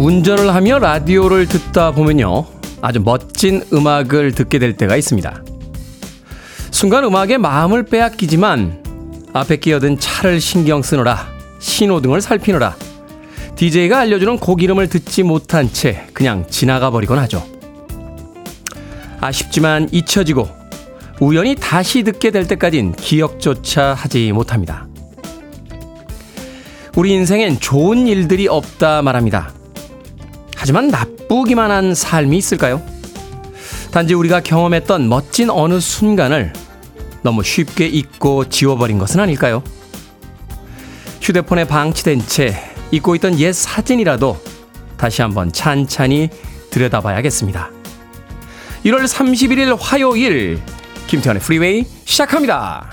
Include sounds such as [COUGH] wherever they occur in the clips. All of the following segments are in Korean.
운전을 하며 라디오를 듣다 보면요. 아주 멋진 음악을 듣게 될 때가 있습니다. 순간 음악에 마음을 빼앗기지만 앞에 끼어든 차를 신경 쓰느라 신호등을 살피느라 DJ가 알려주는 곡 이름을 듣지 못한 채 그냥 지나가 버리곤 하죠. 아쉽지만 잊혀지고 우연히 다시 듣게 될 때까진 기억조차 하지 못합니다. 우리 인생엔 좋은 일들이 없다 말합니다. 하지만 나쁘기만 한 삶이 있을까요? 단지 우리가 경험했던 멋진 어느 순간을 너무 쉽게 잊고 지워버린 것은 아닐까요? 휴대폰에 방치된 채 잊고 있던 옛 사진이라도 다시 한번 찬찬히 들여다봐야겠습니다. 1월 31일 화요일 김태현의 프리웨이 시작합니다.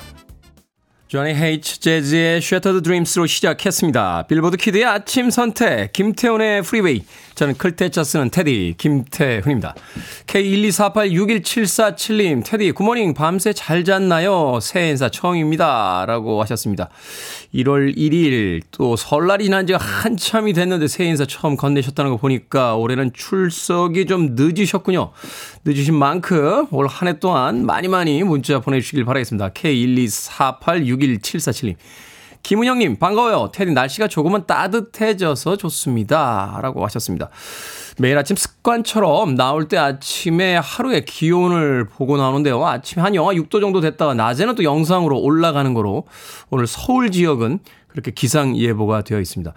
Johnny Hates Jazz의 Shattered Dreams로 시작했습니다. Billboard kid의 아침 선택, 김태훈의 Freeway. 저는 클 태 자 쓰는 테디, 김태훈입니다. K124861747님, 테디, good morning, 밤새 잘 잤나요? 새해 인사 처음입니다. 라고 하셨습니다. 1월 1일, 또 설날이 지난 지가 한참이 됐는데 새해 인사 처음 건네셨다는 거 보니까 올해는 출석이 좀 늦으셨군요. 늦으신 만큼 올 한 해 동안 많이 많이 문자 보내주시길 바라겠습니다. K124861747님. 김은영님, 반가워요. 테디, 날씨가 조금은 따뜻해져서 좋습니다. 라고 하셨습니다. 매일 아침 습관처럼 나올 때 아침에 하루의 기온을 보고 나오는데요. 아침에 한 영하 6도 정도 됐다가 낮에는 또 영상으로 올라가는 거로 오늘 서울 지역은 그렇게 기상 예보가 되어 있습니다.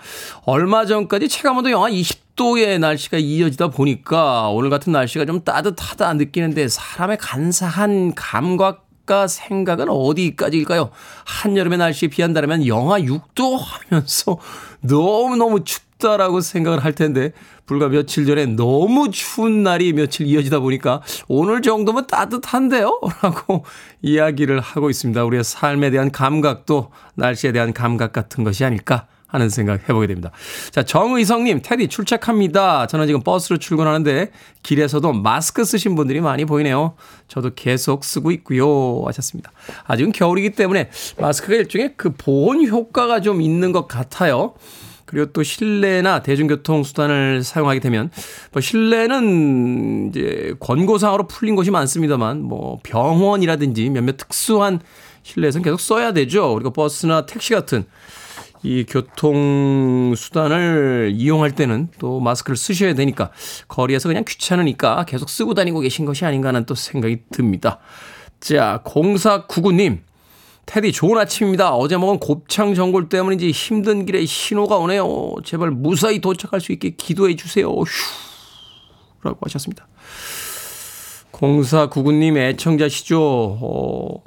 얼마 전까지 체감온도 영하 20도의 날씨가 이어지다 보니까 오늘 같은 날씨가 좀 따뜻하다 느끼는데 사람의 간사한 감각 과 생각은 어디까지일까요? 한여름의 날씨에 비한다면 영하 6도 하면서 너무너무 춥다라고 생각을 할 텐데 불과 며칠 전에 너무 추운 날이 며칠 이어지다 보니까 오늘 정도면 따뜻한데요? [LAUGHS] 라고 이야기를 하고 있습니다. 우리의 삶에 대한 감각도 날씨에 대한 감각 같은 것이 아닐까 하는 생각 해보게 됩니다. 자, 정의성님, 테디 출첵합니다. 저는 지금 버스로 출근하는데 길에서도 마스크 쓰신 분들이 많이 보이네요. 저도 계속 쓰고 있고요. 하셨습니다. 아직은 겨울이기 때문에 마스크가 일종의 그 보온 효과가 좀 있는 것 같아요. 그리고 또 실내나 대중교통 수단을 사용하게 되면 뭐 실내는 이제 권고사항으로 풀린 곳이 많습니다만 뭐 병원이라든지 몇몇 특수한 실내에서는 계속 써야 되죠. 그리고 버스나 택시 같은 이 교통 수단을 이용할 때는 또 마스크를 쓰셔야 되니까 거리에서 그냥 귀찮으니까 계속 쓰고 다니고 계신 것이 아닌가 하는 또 생각이 듭니다. 자, 0499님. 테디 좋은 아침입니다. 어제 먹은 곱창 전골 때문인지 힘든 길에 신호가 오네요. 제발 무사히 도착할 수 있게 기도해 주세요. 휴. 라고 하셨습니다. 0499님 애청자시죠. 어,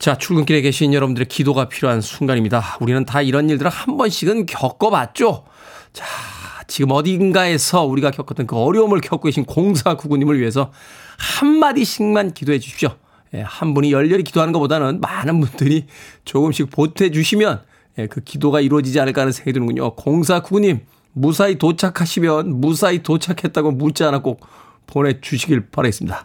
자, 출근길에 계신 여러분들의 기도가 필요한 순간입니다. 우리는 다 이런 일들을 한 번씩은 겪어봤죠. 자, 지금 어딘가에서 우리가 겪었던 그 어려움을 겪고 계신 0499님을 위해서 한마디씩만 기도해 주십시오. 예, 한 분이 열렬히 기도하는 것보다는 많은 분들이 조금씩 보태 주시면 예, 그 기도가 이루어지지 않을까 하는 생각이 드는군요. 0499님, 무사히 도착하시면 무사히 도착했다고 문자 하나 꼭 보내주시길 바라겠습니다.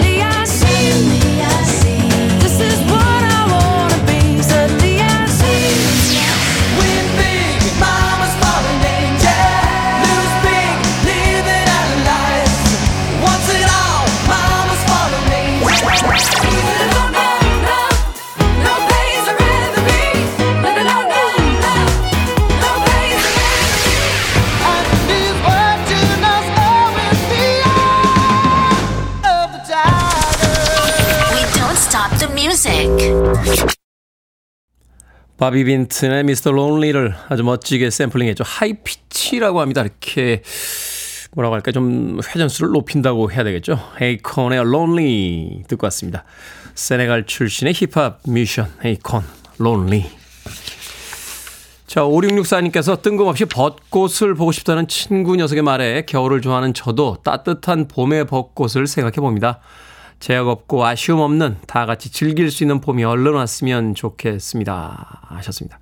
Bobby Vinton의 Mr. Lonely를 아주 멋지게 샘플링했죠. high pitch라고 합니다. 이렇게 뭐라고 할까 좀 회전수를 높인다고 해야 되겠죠. Akon의 Lonely 듣고 왔습니다. 세네갈 출신의 힙합 뮤지션 Akon Lonely 자, 5664님께서 뜬금없이 벚꽃을 보고 싶다는 친구 녀석의 말에 겨울을 좋아하는 저도 따뜻한 봄의 벚꽃을 생각해 봅니다. 제약 없고 아쉬움 없는 다 같이 즐길 수 있는 봄이 얼른 왔으면 좋겠습니다. 하셨습니다.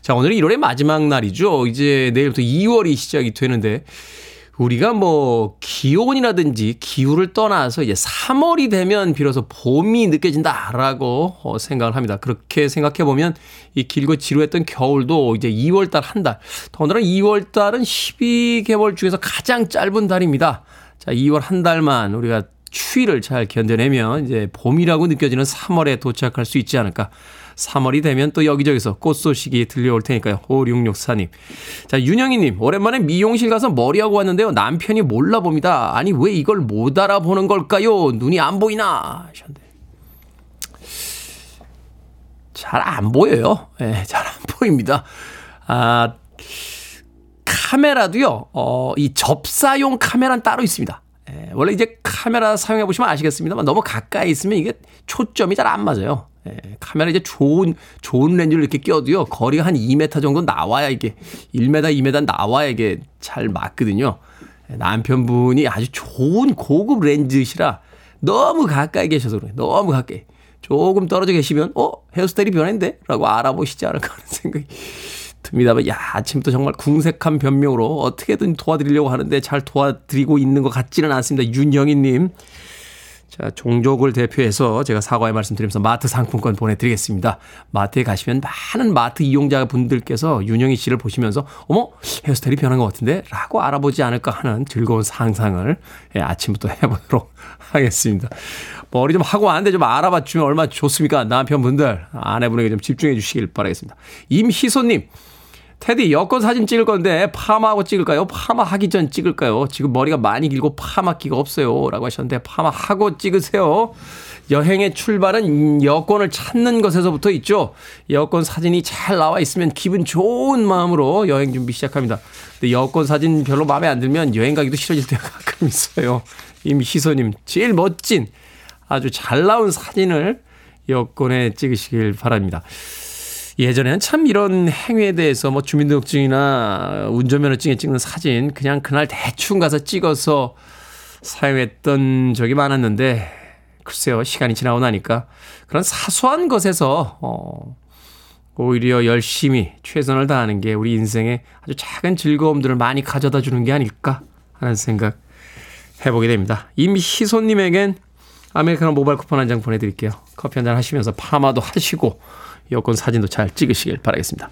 자, 오늘은 1월의 마지막 날이죠. 이제 내일부터 2월이 시작이 되는데 우리가 뭐 기온이라든지 기후를 떠나서 이제 3월이 되면 비로소 봄이 느껴진다라고 어, 생각을 합니다. 그렇게 생각해 보면 이 길고 지루했던 겨울도 이제 2월 달 한 달, 더군다나 2월 달은 12개월 중에서 가장 짧은 달입니다. 자, 2월 한 달만 우리가 추위를 잘 견뎌내면 이제 봄이라고 느껴지는 3월에 도착할 수 있지 않을까. 3월이 되면 또 여기저기서 꽃 소식이 들려올 테니까요. 5664님. 자, 윤영희님. 오랜만에 미용실 가서 머리하고 왔는데요. 남편이 몰라봅니다. 아니, 왜 이걸 못 알아보는 걸까요? 눈이 안 보이나? 하셨는데. 잘 안 보여요. 예, 네, 잘안 보입니다. 아, 카메라도요, 어, 이 접사용 카메라는 따로 있습니다. 예, 원래 이제 카메라 사용해 보시면 아시겠습니다만 너무 가까이 있으면 이게 초점이 잘 안 맞아요. 예, 카메라 이제 좋은 좋은 렌즈를 이렇게 껴도요 거리가 한 2m 정도 나와야 이게 1m 2m 나와야 이게 잘 맞거든요. 예, 남편분이 아주 좋은 고급 렌즈시라 너무 가까이 계셔서 그래요. 너무 가까이. 조금 떨어져 계시면 어 헤어스타일이 변했는데라고 알아보시지 않을까 하는 [LAUGHS] 생각이 듭니다만, 야, 아침부터 정말 궁색한 변명으로 어떻게든 도와드리려고 하는데 잘 도와드리고 있는 것 같지는 않습니다. 윤영희님. 자, 종족을 대표해서 제가 사과의 말씀 드리면서 마트 상품권 보내드리겠습니다. 마트에 가시면 많은 마트 이용자 분들께서 윤영희 씨를 보시면서 어머 헤어스타일이 변한 것 같은데 라고 알아보지 않을까 하는 즐거운 상상을 예, 아침부터 해보도록 [LAUGHS] 하겠습니다. 머리 좀 하고 왔는데 좀 알아봐 주면 얼마나 좋습니까? 남편분들 아내분에게 좀 집중해 주시길 바라겠습니다. 임희소님 테디 여권 사진 찍을 건데 파마하고 찍을까요? 파마하기 전 찍을까요? 지금 머리가 많이 길고 파마 기가 없어요. 라고 하셨는데 파마하고 찍으세요. 여행의 출발은 여권을 찾는 것에서부터 있죠. 여권 사진이 잘 나와 있으면 기분 좋은 마음으로 여행 준비 시작합니다. 근데 여권 사진 별로 마음에 안 들면 여행 가기도 싫어질 때가 [LAUGHS] 가끔 있어요. 이미 희소님 제일 멋진 아주 잘 나온 사진을 여권에 찍으시길 바랍니다. 예전에는 참 이런 행위에 대해서 뭐 주민등록증이나 운전면허증에 찍는 사진 그냥 그날 대충 가서 찍어서 사용했던 적이 많았는데 글쎄요 시간이 지나고 나니까 그런 사소한 것에서 어 오히려 열심히 최선을 다하는 게 우리 인생에 아주 작은 즐거움들을 많이 가져다 주는 게 아닐까 하는 생각 해보게 됩니다. 임희소님에겐 아메리카노 모바일 쿠폰 한 장 보내드릴게요. 커피 한 잔 하시면서 파마도 하시고 여권 사진도 잘 찍으시길 바라겠습니다.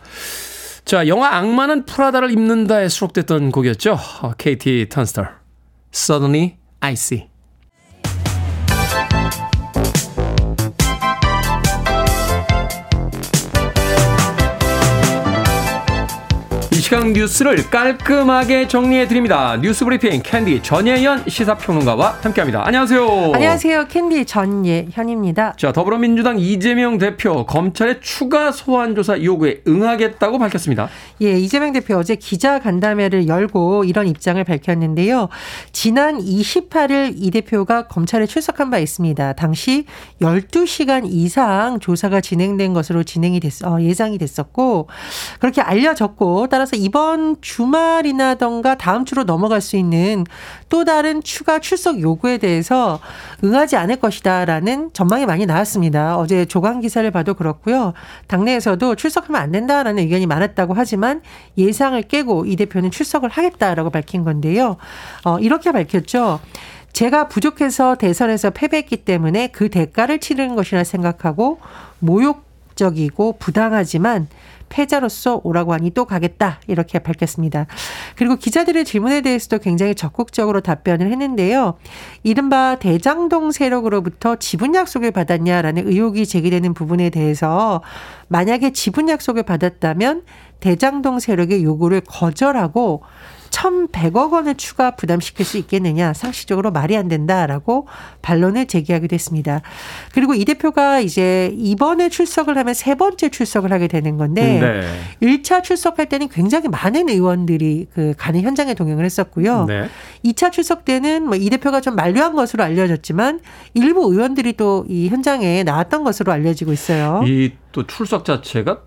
자, 영화 악마는 프라다를 입는다에 수록됐던 곡이었죠. KT Tunstall. Suddenly I See. 시간 뉴스를 깔끔하게 정리해 드립니다. 뉴스 브리핑 캔디 전예현 시사평론가와 함께합니다. 안녕하세요. 안녕하세요. 캔디 전예현입니다. 자, 더불어민주당 이재명 대표 검찰의 추가 소환 조사 요구에 응하겠다고 밝혔습니다. 예, 이재명 대표 어제 기자 간담회를 열고 이런 입장을 밝혔는데요. 지난 28일 이 대표가 검찰에 출석한 바 있습니다. 당시 12시간 이상 조사가 진행된 것으로 진행이 됐, 어, 예상이 됐었고 그렇게 알려졌고 따라서 이번 주말이나던가 다음 주로 넘어갈 수 있는 또 다른 추가 출석 요구에 대해서 응하지 않을 것이다라는 전망이 많이 나왔습니다. 어제 조간 기사를 봐도 그렇고요. 당내에서도 출석하면 안 된다라는 의견이 많았다고 하지만 예상을 깨고 이 대표는 출석을 하겠다라고 밝힌 건데요. 어, 이렇게 밝혔죠. 제가 부족해서 대선에서 패배했기 때문에 그 대가를 치르는 것이라 생각하고 모욕적이고 부당하지만 패자로서 오라고 하니 또 가겠다 이렇게 밝혔습니다. 그리고 기자들의 질문에 대해서도 굉장히 적극적으로 답변을 했는데요. 이른바 대장동 세력으로부터 지분 약속을 받았냐라는 의혹이 제기되는 부분에 대해서 만약에 지분 약속을 받았다면 대장동 세력의 요구를 거절하고 1,100억 원을 추가 부담시킬 수 있겠느냐 상식적으로 말이 안 된다라고 반론을 제기하기도 했습니다. 그리고 이 대표가 이제 이번에 출석을 하면 세 번째 출석을 하게 되는 건데 네. 1차 출석할 때는 굉장히 많은 의원들이 그 가는 현장에 동행을 했었고요. 네. 2차 출석 때는 뭐 이 대표가 좀 만류한 것으로 알려졌지만 일부 의원들이 또 이 현장에 나왔던 것으로 알려지고 있어요. 이 또 출석 자체가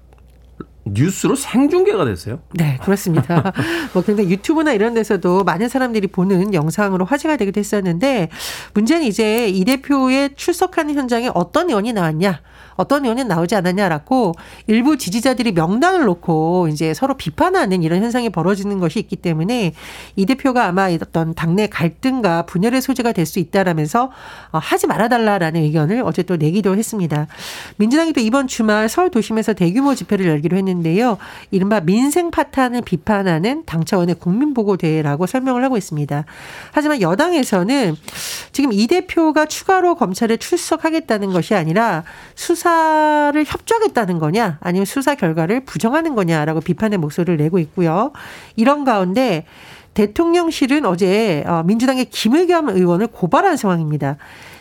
뉴스로 생중계가 됐어요? 네, 그렇습니다. [LAUGHS] 뭐 근데 유튜브나 이런 데서도 많은 사람들이 보는 영상으로 화제가 되기도 했었는데 문제는 이제 이 대표의 출석하는 현장에 어떤 의원이 나왔냐? 어떤 의원은 나오지 않았냐라고 일부 지지자들이 명단을 놓고 이제 서로 비판하는 이런 현상이 벌어지는 것이 있기 때문에 이 대표가 아마 어떤 당내 갈등과 분열의 소지가 될 수 있다라면서 어, 하지 말아달라라는 의견을 어제 또 내기도 했습니다. 민주당이 또 이번 주말 서울 도심에서 대규모 집회를 열기로 했는데요. 이른바 민생 파탄을 비판하는 당 차원의 국민보고대회라고 설명을 하고 있습니다. 하지만 여당에서는 지금 이 대표가 추가로 검찰에 출석하겠다는 것이 아니라 수사 수사를 협조하겠다는 거냐 아니면 수사 결과를 부정하는 거냐라고 비판의 목소리를 내고 있고요. 이런 가운데 대통령실은 어제 어, 민주당의 김의겸 의원을 고발한 상황입니다.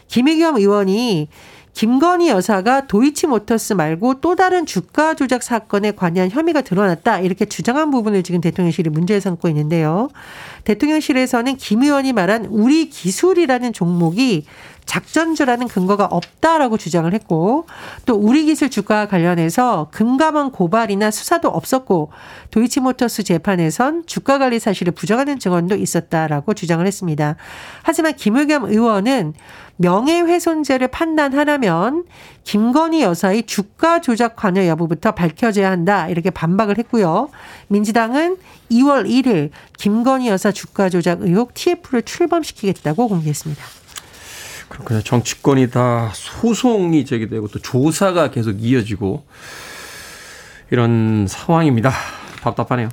김의겸 의원이 김건희 여사가 도이치모터스 말고 또 다른 주가 조작 사건에 관여한 혐의가 드러났다 이렇게 주장한 부분을 지금 대통령실이 문제 삼고 있는데요. 대통령실에서는 김 의원이 말한 우리 기술이라는 종목이 작전주라는 근거가 없다라고 주장을 했고 또 우리 기술 주가와 관련해서 금감원 고발이나 수사도 없었고 도이치모터스 재판에선 주가 관리 사실을 부정하는 증언도 있었다라고 주장을 했습니다. 하지만 김의겸 의원은 명예훼손죄를 판단하려면 김건희 여사의 주가 조작 관여 여부부터 밝혀져야 한다 이렇게 반박을 했고요. 민주당은 2월 1일 김건희 여사 주가 조작 의혹 TF를 출범시키겠다고 공개했습니다. 그렇군요. 정치권이 다 소송이 제기되고 또 조사가 계속 이어지고 이런 상황입니다. 답답하네요.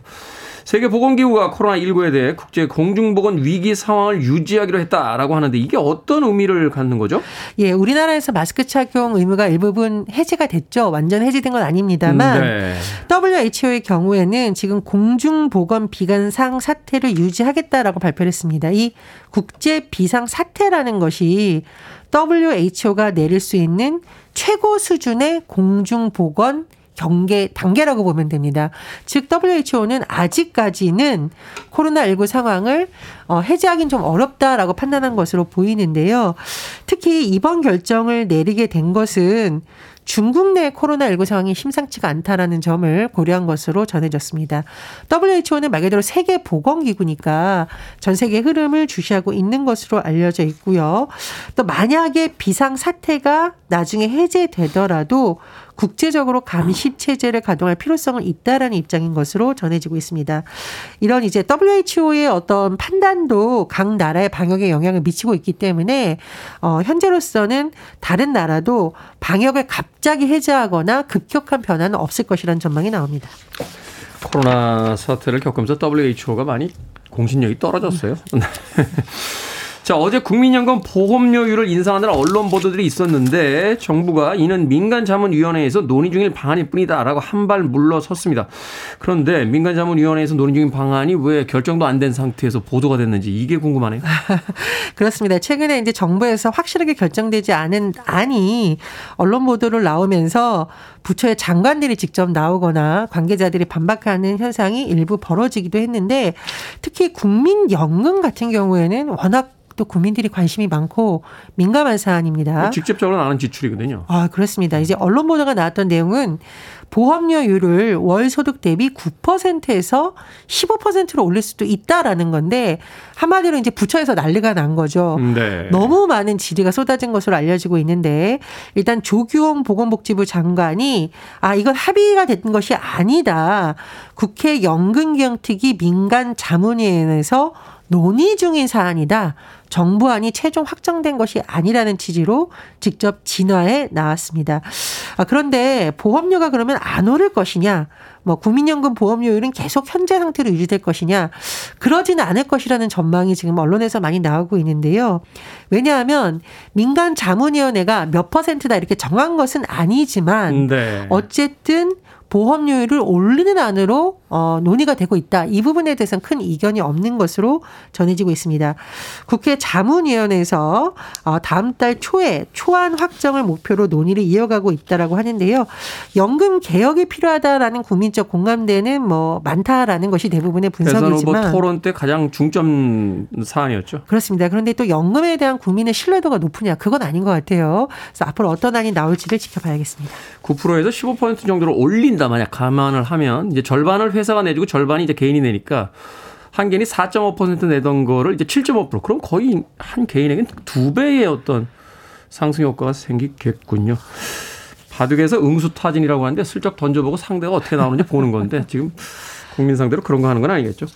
세계보건기구가 코로나19에 대해 국제 공중보건 위기 상황을 유지하기로 했다라고 하는데 이게 어떤 의미를 갖는 거죠? 예, 우리나라에서 마스크 착용 의무가 일부분 해제가 됐죠. 완전 해제된 건 아닙니다만 네. WHO의 경우에는 지금 공중보건 비관상 사태를 유지하겠다라고 발표를 했습니다. 이 국제 비상 사태라는 것이 WHO가 내릴 수 있는 최고 수준의 공중보건 경계 단계라고 보면 됩니다. 즉 WHO는 아직까지는 코로나19 상황을 어, 해제하기는 좀 어렵다라고 판단한 것으로 보이는데요. 특히 이번 결정을 내리게 된 것은 중국 내 코로나19 상황이 심상치가 않다라는 점을 고려한 것으로 전해졌습니다. WHO는 말 그대로 세계 보건기구니까 전 세계 흐름을 주시하고 있는 것으로 알려져 있고요. 또 만약에 비상 사태가 나중에 해제되더라도 국제적으로 감시 체제를 가동할 필요성은 있다라는 입장인 것으로 전해지고 있습니다. 이런 이제 WHO의 어떤 판단도 각 나라의 방역에 영향을 미치고 있기 때문에 어 현재로서는 다른 나라도 방역을 갑자기 해제하거나 급격한 변화는 없을 것이라는 전망이 나옵니다. 코로나 사태를 겪으면서 WHO가 많이 공신력이 떨어졌어요. [LAUGHS] 음. 자, 어제 국민연금 보험료율을 인상하느라 언론 보도들이 있었는데 정부가 이는 민간자문위원회에서 논의 중일 방안일 뿐이다라고 한 발 물러섰습니다. 그런데 민간자문위원회에서 논의 중인 방안이 왜 결정도 안 된 상태에서 보도가 됐는지 이게 궁금하네요. [LAUGHS] 그렇습니다. 최근에 이제 정부에서 확실하게 결정되지 않은 안이 언론 보도를 나오면서 부처의 장관들이 직접 나오거나 관계자들이 반박하는 현상이 일부 벌어지기도 했는데 특히 국민연금 같은 경우에는 워낙 또 국민들이 관심이 많고 민감한 사안입니다. 직접적으로 나는 지출이거든요. 아, 그렇습니다. 이제 언론 보도가 나왔던 내용은 보험료율을 월 소득 대비 9%에서 15%로 올릴 수도 있다라는 건데 한마디로 이제 부처에서 난리가 난 거죠. 네. 너무 많은 질의가 쏟아진 것으로 알려지고 있는데 일단 조규홍 보건복지부 장관이 아 이건 합의가 된 것이 아니다. 국회 연금기형특위 민간 자문위원회에서 논의 중인 사안이다. 정부안이 최종 확정된 것이 아니라는 취지로 직접 진화해 나왔습니다. 아, 그런데 보험료가 그러면 안 오를 것이냐? 뭐 국민연금 보험료율은 계속 현재 상태로 유지될 것이냐? 그러지는 않을 것이라는 전망이 지금 언론에서 많이 나오고 있는데요. 왜냐하면 민간 자문위원회가 몇 퍼센트다 이렇게 정한 것은 아니지만 네. 어쨌든 보험료율을 올리는 안으로 어, 논의가 되고 있다. 이 부분에 대해서는 큰 이견이 없는 것으로 전해지고 있습니다. 국회 자문위원회에서 어, 다음 달 초에 초안 확정을 목표로 논의를 이어가고 있다라고 하는데요. 연금 개혁이 필요하다라는 국민적 공감대는 뭐 많다라는 것이 대부분의 분석이지만 토론 때 가장 중점 사안이었죠. 그렇습니다. 그런데 또 연금에 대한 국민의 신뢰도가 높으냐 그건 아닌 것 같아요. 그래서 앞으로 어떤 안이 나올지를 지켜봐야겠습니다. 9%에서 15% 정도로 올린 듭니다. 만약 감안을 하면 이제 절반을 회사가 내주고 절반이 이제 개인이 내니까 한 개인이 4.5% 내던 거를 이제 7.5% 그럼 거의 한 개인에겐 두 배의 어떤 상승 효과가 생기겠군요. 바둑에서 응수타진이라고 하는데 슬쩍 던져보고 상대가 어떻게 나오는지 보는 건데 지금 국민 상대로 그런 거 하는 건 아니겠죠.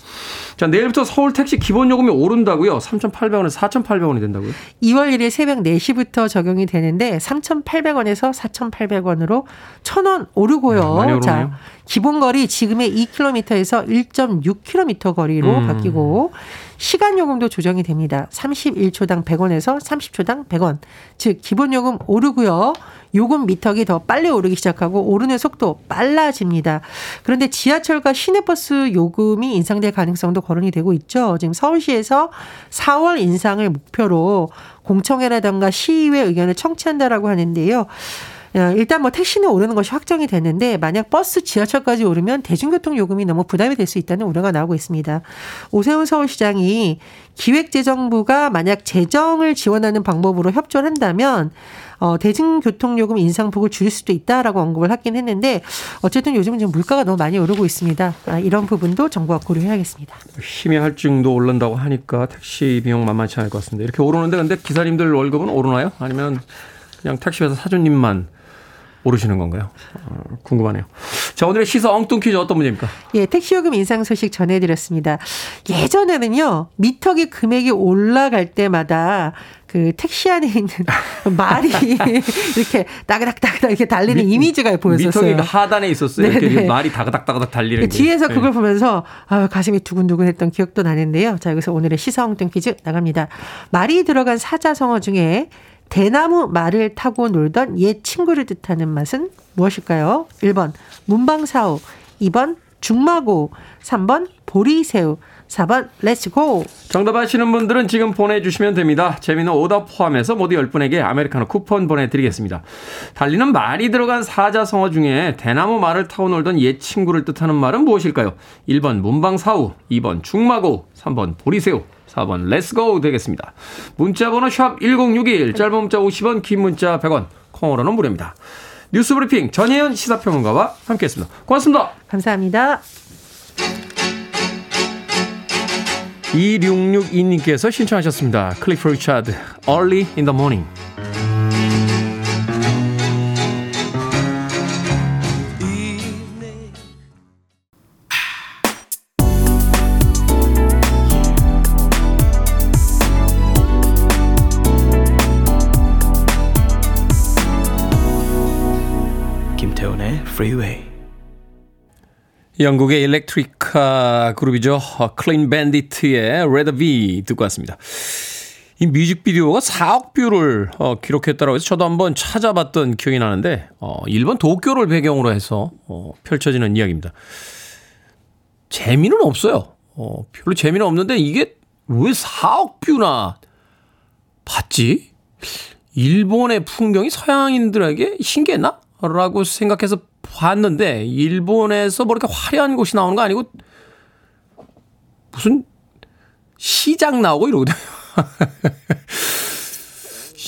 자, 내일부터 서울 택시 기본 요금이 오른다고요. 3,800원에서 4,800원이 된다고요? 2월 1일 새벽 4시부터 적용이 되는데 3,800원에서 4,800원으로 1,000원 오르고요. 오르네요. 자, 기본 거리 지금의 2km에서 1.6km 거리로 음. 바뀌고 시간 요금도 조정이 됩니다. 31초당 100원에서 30초당 100원. 즉 기본 요금 오르고요. 요금 미터기 더 빨리 오르기 시작하고 오르는 속도 빨라집니다. 그런데 지하철과 시내버스 요금이 인상될 가능성도 거론이 되고 있죠. 지금 서울시에서 4월 인상을 목표로 공청회라든가 시의회 의견을 청취한다라고 하는데요. 어, 일단 뭐 택시는 오르는 것이 확정이 됐는데 만약 버스, 지하철까지 오르면 대중교통 요금이 너무 부담이 될 수 있다는 우려가 나오고 있습니다. 오세훈 서울시장이 기획재정부가 만약 재정을 지원하는 방법으로 협조를 한다면 어, 대중교통 요금 인상폭을 줄일 수도 있다라고 언급을 하긴 했는데 어쨌든 요즘은 지금 물가가 너무 많이 오르고 있습니다. 아, 이런 부분도 정부가 고려해야겠습니다. 힘의 할증도 오른다고 하니까 택시 비용 만만치 않을 것 같습니다. 이렇게 오르는데 근데 기사님들 월급은 오르나요? 아니면 그냥 택시회사 사장님만 오르시는 건가요? 어, 궁금하네요. 자, 오늘의 시사 엉뚱 퀴즈 어떤 문제입니까? 예, 택시요금 인상 소식 전해드렸습니다. 예전에는요, 미터기 금액이 올라갈 때마다 그 택시 안에 있는 [LAUGHS] 말이 이렇게 따그닥따그닥 이렇게 달리는 미- 이미지가 보였었어요. 미터기 하단에 있었어요. 이렇게 네네. 말이 다그닥다그닥 달리는 게. 뒤에서 네. 그걸 보면서 아, 가슴이 두근두근했던 기억도 나는데요. 자, 여기서 오늘의 시사홍뚱 퀴즈 나갑니다. 말이 들어간 사자성어 중에 대나무 말을 타고 놀던 옛 친구를 뜻하는 말은 무엇일까요? 1번 문방사우, 2번 죽마고우, 3번 보리새우, 4번 let's go. 정답 아시는 분들은 지금 보내주시면 됩니다. 재밌는 오답 포함해서 모두 10분에게 아메리카노 쿠폰 보내드리겠습니다. 달리는 말이 들어간 사자성어 중에 대나무 말을 타고 놀던 옛 친구를 뜻하는 말은 무엇일까요? 1번 문방사우, 2번 죽마고우, 3번 보리새우, 4번 let's go 되겠습니다. 문자번호 샵 1061, 짧은 문자 50원, 긴 문자 100원, 콩으로는 무료입니다. 뉴스 브리핑 전예현 시사평론가와 함께했습니다. 고맙습니다. 감사합니다. 2662님께서 신청하셨습니다. Cliff Richard, Early in the Morning. Freeway. 영국의 일렉트리카 그룹이죠. 클린 밴디트의 Red V 듣고 왔습니다. 이 뮤직비디오가 4억 view를 어, 기록했다고 해서 저도 한번 찾아봤던 기억이 나는데 어, 일본 도쿄를 배경으로 해서 어, 펼쳐지는 이야기입니다. 재미는 없어요. 어, 별로 재미는 없는데 이게 왜 4억 view나 봤지? 일본의 풍경이 서양인들에게 신기했나? 라고 생각해서 봤는데, 일본에서 뭐 이렇게 화려한 곳이 나오는 거 아니고, 무슨 시장 나오고 이러거든요. [LAUGHS]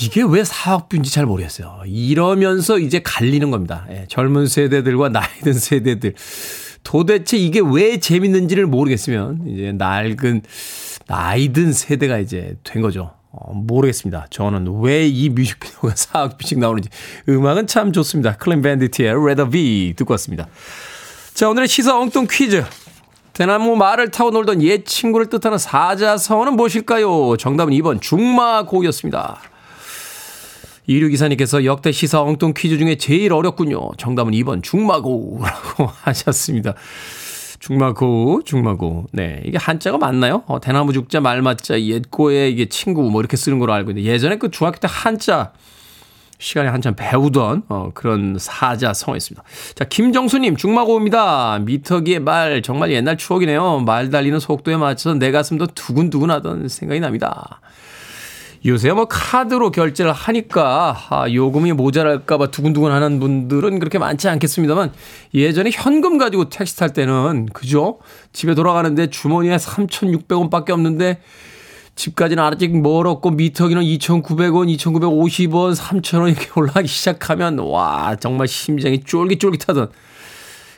이게 왜 사업뷰인지 잘 모르겠어요. 이러면서 이제 갈리는 겁니다. 예, 젊은 세대들과 나이 든 세대들. 도대체 이게 왜 재밌는지를 모르겠으면, 이제 낡은, 나이 든 세대가 이제 된 거죠. 어, 모르겠습니다. 저는 왜 이 뮤직비디오가 [LAUGHS] 사학뷰씩 나오는지. 음악은 참 좋습니다. 클린 밴디트의 Red V 듣고 왔습니다. 자, 오늘의 시사 엉뚱 퀴즈. 대나무 말을 타고 놀던 옛 친구를 뜻하는 사자성어는 무엇일까요? 정답은 2번 중마고였습니다. 이류 기사님께서 역대 시사 엉뚱 퀴즈 중에 제일 어렵군요. 정답은 2번 중마고라고 [LAUGHS] 하셨습니다. 중마고, 중마고. 네. 이게 한자가 맞나요? 어, 대나무 죽자, 말 맞자, 옛고에 이게 친구 뭐 이렇게 쓰는 걸로 알고 있는데 예전에 그 중학교 때 한자 시간에 한참 배우던 어, 그런 사자 성어였습니다. 자, 김정수님, 중마고입니다. 미터기의 말, 정말 옛날 추억이네요. 말 달리는 속도에 맞춰서 내 가슴도 두근두근 하던 생각이 납니다. 요새 뭐 카드로 결제를 하니까 아, 요금이 모자랄까봐 두근두근 하는 분들은 그렇게 많지 않겠습니다만 예전에 현금 가지고 택시 탈 때는 그죠? 집에 돌아가는데 주머니에 3,600원 밖에 없는데 집까지는 아직 멀었고 미터기는 2,900원, 2,950원, 3,000원 이렇게 올라가기 시작하면 와 정말 심장이 쫄깃쫄깃하던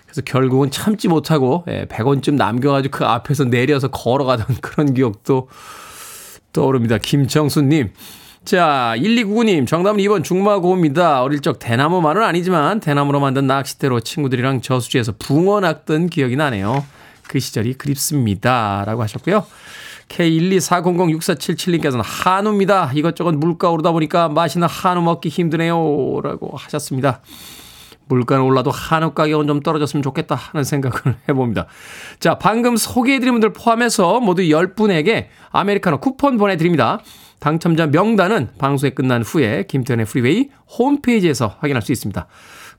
그래서 결국은 참지 못하고 예, 100원쯤 남겨가지고 그 앞에서 내려서 걸어가던 그런 기억도 떠오릅니다. 김정수님. 자, 1299님, 정답은 2번 중마고입니다. 어릴 적 대나무만은 아니지만 대나무로 만든 낚싯대로 친구들이랑 저수지에서 붕어 낚던 기억이 나네요. 그 시절이 그립습니다. 라고 하셨고요. K124006477님께서는 한우입니다. 이것저것 물가 오르다 보니까 맛있는 한우 먹기 힘드네요. 라고 하셨습니다. 물가는 올라도 한우 가격은 좀 떨어졌으면 좋겠다 하는 생각을 [LAUGHS] 해봅니다. 자, 방금 소개해드린 분들 포함해서 모두 10분에게 아메리카노 쿠폰 보내드립니다. 당첨자 명단은 방송이 끝난 후에 김태훈의 Freeway 홈페이지에서 확인할 수 있습니다.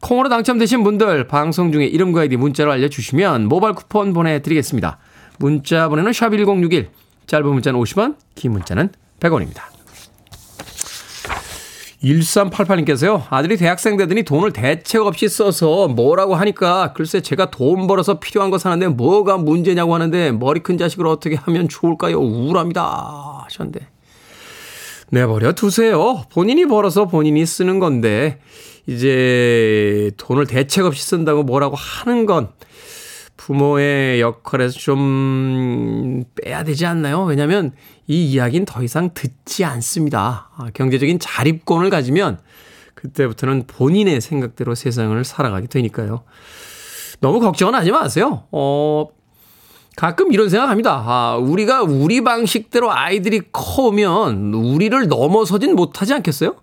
콩으로 당첨되신 분들 방송 중에 이름과 아이디 문자로 알려주시면 모바일 쿠폰 보내드리겠습니다. 문자 보내는 샵1061 짧은 문자는 50원 긴 문자는 100원입니다. 1388님께서요. 아들이 대학생 되더니 돈을 대책 없이 써서 뭐라고 하니까 글쎄 제가 돈 벌어서 필요한 거 사는데 뭐가 문제냐고 하는데 머리 큰 자식을 어떻게 하면 좋을까요? 우울합니다. 하셨는데. 내버려 두세요. 본인이 벌어서 본인이 쓰는 건데 이제 돈을 대책 없이 쓴다고 뭐라고 하는 건 부모의 역할에서 좀 빼야 되지 않나요? 왜냐하면 이 이야기는 더 이상 듣지 않습니다. 아, 경제적인 자립권을 가지면 그때부터는 본인의 생각대로 세상을 살아가게 되니까요. 너무 걱정은 하지 마세요. 어, 가끔 이런 생각합니다. 아, 우리가 우리 방식대로 아이들이 커오면 우리를 넘어서진 못하지 않겠어요?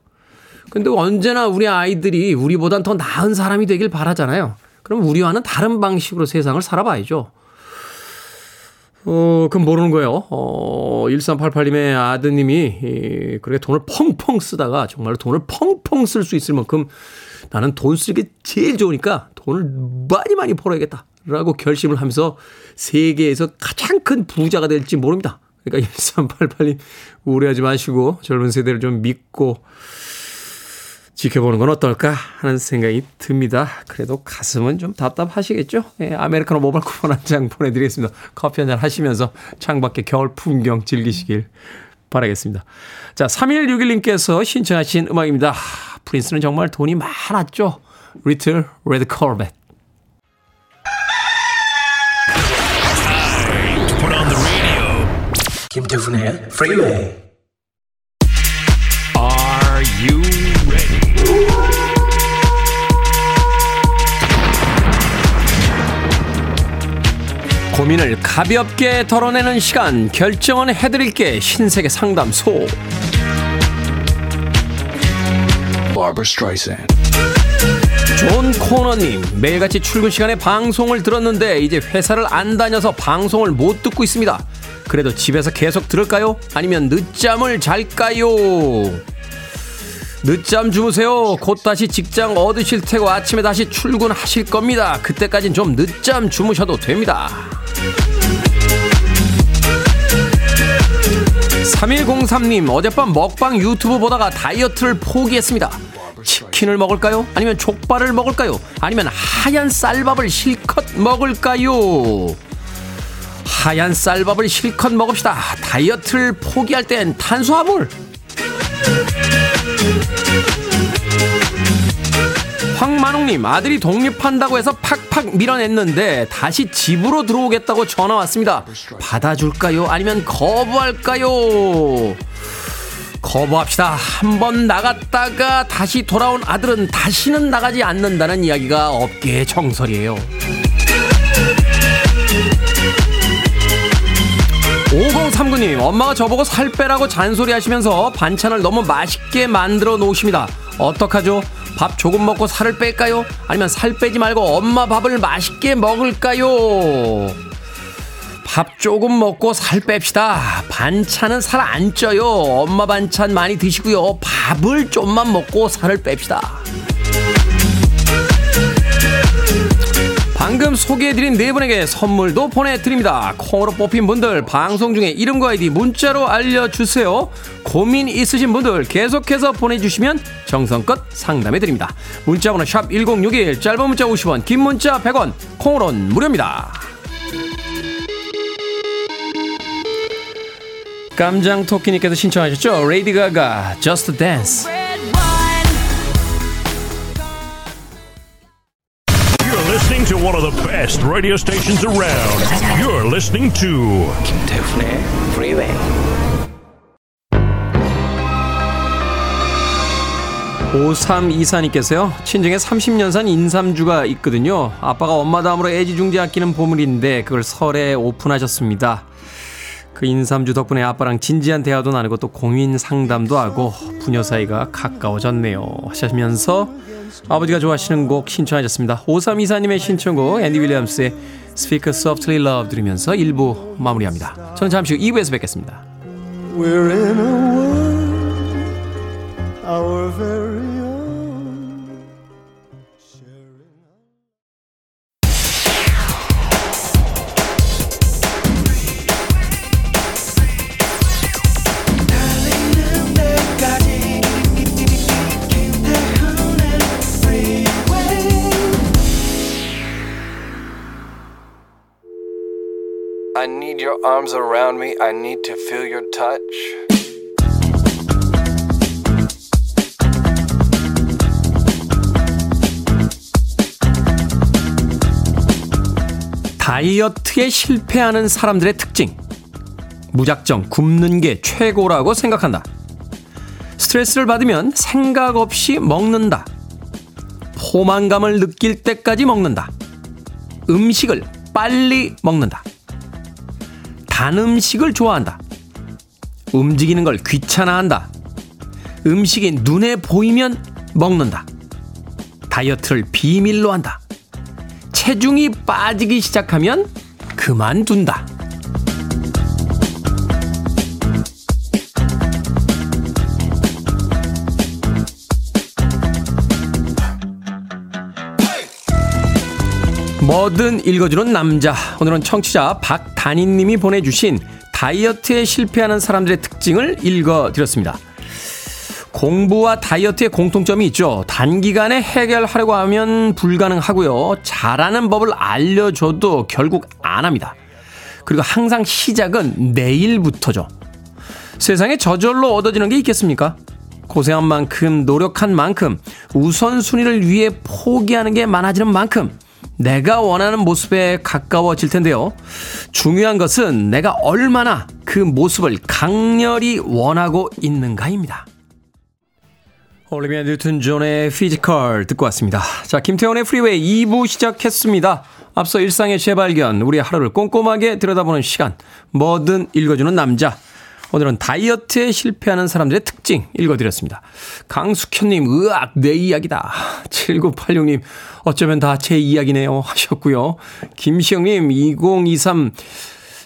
근데 언제나 우리 아이들이 우리보단 더 나은 사람이 되길 바라잖아요. 그럼 우리와는 다른 방식으로 세상을 살아봐야죠. 어, 그건 모르는 거예요. 어, 1388님의 아드님이, 이, 그렇게 돈을 펑펑 쓰다가 정말로 돈을 펑펑 쓸 수 있을 만큼 나는 돈 쓰기 제일 좋으니까 돈을 많이 많이 벌어야겠다. 라고 결심을 하면서 세계에서 가장 큰 부자가 될지 모릅니다. 그러니까 [LAUGHS] 1388님 우려하지 마시고 젊은 세대를 좀 믿고 지켜보는 건 어떨까 하는 생각이 듭니다. 그래도 가슴은 좀 답답하시겠죠? 예, 아메리카노 모바일 쿠폰 한 장 보내드리겠습니다. 커피 한 잔 하시면서 창밖에 겨울 풍경 즐기시길 바라겠습니다. 자, 3161님께서 신청하신 음악입니다. Prince는 정말 돈이 많았죠. Little Red Corvette. 김태훈의 Freeway. Are you 고민을 가볍게 덜어내는 시간 결정은 해드릴게 신세계 상담소. 존 코너님 매일같이 출근 시간에 방송을 들었는데 이제 회사를 안 다녀서 방송을 못 듣고 있습니다 그래도 집에서 계속 들을까요? 아니면 늦잠을 잘까요? 늦잠 주무세요 곧 다시 직장 얻으실 테고 아침에 다시 출근하실 겁니다 그때까진 좀 늦잠 주무셔도 됩니다 3103님 어젯밤 먹방 유튜브 보다가 다이어트를 포기했습니다 치킨을 먹을까요? 아니면 족발을 먹을까요? 아니면 하얀 쌀밥을 실컷 먹을까요? 하얀 쌀밥을 실컷 먹읍시다. 다이어트를 포기할 땐 탄수화물. 황만웅님 아들이 독립한다고 해서 팍팍 밀어냈는데 다시 집으로 들어오겠다고 전화 왔습니다. 받아줄까요? 아니면 거부할까요? 거부합시다. 한번 나갔다가 다시 돌아온 아들은 다시는 나가지 않는다는 이야기가 업계의 정설이에요. 5039님, 엄마가 저보고 살 빼라고 잔소리 하시면서 반찬을 너무 맛있게 만들어 놓으십니다. 어떡하죠? 밥 조금 먹고 살을 뺄까요? 아니면 살 빼지 말고 엄마 밥을 맛있게 먹을까요? 밥 조금 먹고 살 뺍시다. 반찬은 살 안 쪄요. 엄마 반찬 많이 드시고요. 밥을 좀만 먹고 살을 뺍시다. 방금 소개해드린 네 분에게 선물도 보내드립니다. 콩으로 뽑힌 분들 방송 중에 이름과 아이디 문자로 알려주세요. 고민 있으신 분들 계속해서 보내주시면 정성껏 상담해드립니다. 문자번호 샵 1061 짧은 문자 50원 긴 문자 100원 콩으로는 무료입니다. 깜장 토끼님께서 신청하셨죠? 레이디 가가 Just Dance to one of the best radio stations around. You're listening to 김태훈의 Freeway. 5324님께서요, 친정에 30년 산 인삼주가 있거든요. 아빠가 엄마 다음으로 애지중지 아끼는 보물인데, 그걸 설에 오픈하셨습니다. 그 인삼주 덕분에 아빠랑 진지한 대화도 나누고 또 공인 상담도 하고 부녀 사이가 가까워졌네요. 하시면서 아버지가 좋아하시는 곡 신청하셨습니다. 5324님의 신청곡 앤디 윌리엄스의 Speak Softly Love 들으면서 1부 마무리합니다. 저는 잠시 후 2부에서 뵙겠습니다. Arms around me. I need to feel your touch. 다이어트에 실패하는 사람들의 특징. 무작정 굶는 게 최고라고 생각한다. 스트레스를 받으면 생각 없이 먹는다. 포만감을 느낄 때까지 먹는다. 음식을 빨리 먹는다. 단 음식을 좋아한다. 움직이는 걸 귀찮아한다. 음식이 눈에 보이면 먹는다. 다이어트를 비밀로 한다. 체중이 빠지기 시작하면 그만둔다. 뭐든 읽어주는 남자. 오늘은 청취자 박단희님이 보내주신 다이어트에 실패하는 사람들의 특징을 읽어드렸습니다. 공부와 다이어트의 공통점이 있죠. 단기간에 해결하려고 하면 불가능하고요. 잘하는 법을 알려줘도 결국 안 합니다. 그리고 항상 시작은 내일부터죠. 세상에 저절로 얻어지는 게 있겠습니까? 고생한 만큼, 노력한 만큼, 우선순위를 위해 포기하는 게 많아지는 만큼, 내가 원하는 모습에 가까워질 텐데요. 중요한 것은 내가 얼마나 그 모습을 강렬히 원하고 있는가입니다. 올리비아 뉴튼 존의 Physical 듣고 왔습니다. 자, 김태훈의 Freeway 2부 시작했습니다. 앞서 일상의 재발견, 우리의 하루를 꼼꼼하게 들여다보는 시간, 뭐든 읽어주는 남자. 오늘은 다이어트에 실패하는 사람들의 특징 읽어드렸습니다. 강숙현님, 으악, 내 이야기다. 7986님, 어쩌면 다 제 이야기네요. 하셨고요. 김시영님, 2023,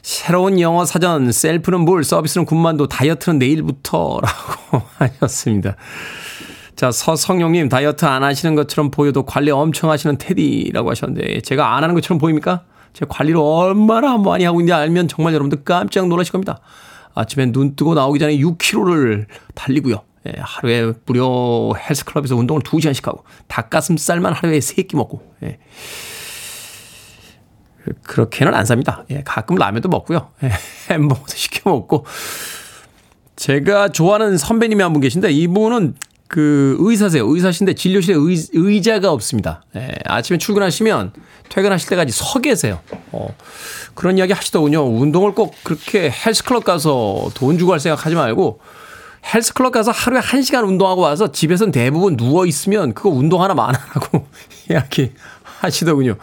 새로운 영어 사전, 셀프는 물, 서비스는 군만도, 다이어트는 내일부터라고 [LAUGHS] 하셨습니다. 자, 서성용님, 다이어트 안 하시는 것처럼 보여도 관리 엄청 하시는 테디라고 하셨는데, 제가 안 하는 것처럼 보입니까? 제가 관리를 얼마나 많이 하고 있는지 알면 정말 여러분들 깜짝 놀라실 겁니다. 아침에 눈 뜨고 나오기 전에 6km를 달리고요. 예, 하루에 무료 헬스클럽에서 운동을 2시간씩 하고, 닭가슴살만 하루에 3끼 먹고, 예. 그렇게는 안 삽니다. 예, 가끔 라면도 먹고요. 예, [LAUGHS] 햄버거도 시켜 먹고. 제가 좋아하는 선배님이 한 분 계신데, 이분은 그 의사세요. 의사신데 진료실에 의, 의자가 없습니다. 예, 아침에 출근하시면 퇴근하실 때까지 서 계세요. 어, 그런 이야기 하시더군요. 운동을 꼭 그렇게 헬스클럽 가서 돈 주고 할 생각 하지 말고 헬스클럽 가서 하루에 한 시간 운동하고 와서 집에서는 대부분 누워 있으면 그거 운동 하나 많아라고 [LAUGHS] 이야기 하시더군요.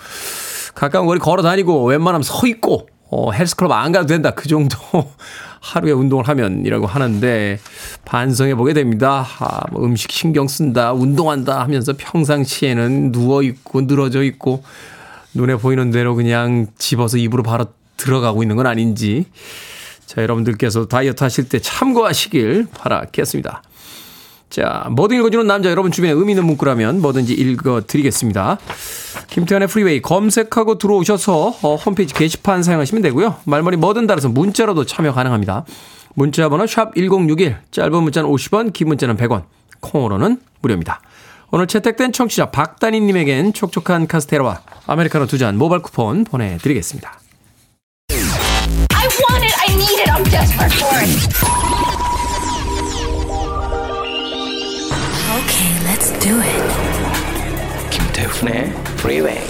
가까운 거리 걸어 다니고 웬만하면 서 있고 어, 헬스클럽 안 가도 된다. 그 정도 하루에 운동을 하면이라고 하는데 반성해 보게 됩니다. 아, 뭐 음식 신경 쓴다, 운동한다 하면서 평상시에는 누워 있고 늘어져 있고 눈에 보이는 대로 그냥 집어서 입으로 바로 들어가고 있는 건 아닌지 자 여러분들께서 다이어트 하실 때 참고하시길 바라겠습니다. 자, 뭐든 읽어주는 남자 여러분 주변에 의미 있는 문구라면 뭐든지 읽어드리겠습니다. 김태훈의 Freeway 검색하고 들어오셔서 어, 홈페이지 게시판 사용하시면 되고요. 말머리 뭐든 달아서 문자로도 참여 가능합니다. 문자 번호 샵 1061, 짧은 문자는 50원, 긴 문자는 100원, 콩으로는 무료입니다. 오늘 채택된 청취자 박다니님에겐 촉촉한 카스테라와 아메리카노 두 잔 모바일 쿠폰 보내드리겠습니다. Want it. 김태훈의 Freeway.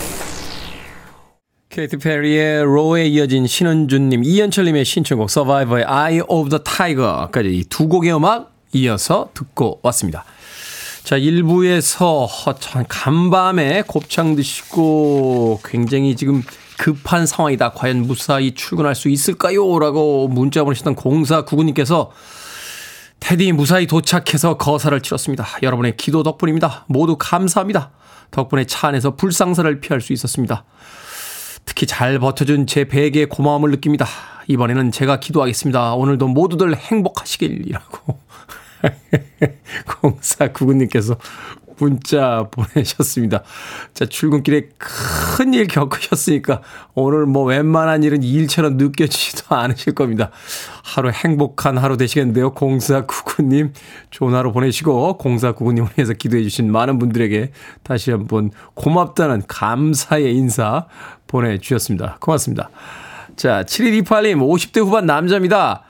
케이티 페리의 로에 이어진 신은주님, 이현철님의 신청곡 서바이버의 Eye of the Tiger까지 이두 곡의 음악 이어서 듣고 왔습니다. 자, 1부에서 참 간밤에 곱창 드시고 굉장히 지금 급한 상황이다. 과연 무사히 출근할 수 있을까요? 라고 문자 보내셨던 공사 구구님께서 테디 무사히 도착해서 거사를 치렀습니다. 여러분의 기도 덕분입니다. 모두 감사합니다. 덕분에 차 안에서 불상사를 피할 수 있었습니다. 특히 잘 버텨준 제 베개에 고마움을 느낍니다. 이번에는 제가 기도하겠습니다. 오늘도 모두들 행복하시길이라고. 0499님께서 [LAUGHS] 문자 [LAUGHS] 보내셨습니다. 자, 출근길에 큰 일 겪으셨으니까 오늘 뭐 웬만한 일은 일처럼 느껴지지도 [LAUGHS] 않으실 겁니다. 하루 행복한 하루 되시겠는데요. 0499님 좋은 하루 보내시고 0499님을 위해서 기도해 주신 많은 분들에게 다시 한번 고맙다는 감사의 인사 보내주셨습니다. 고맙습니다. 자, 7128님 50대 후반 남자입니다.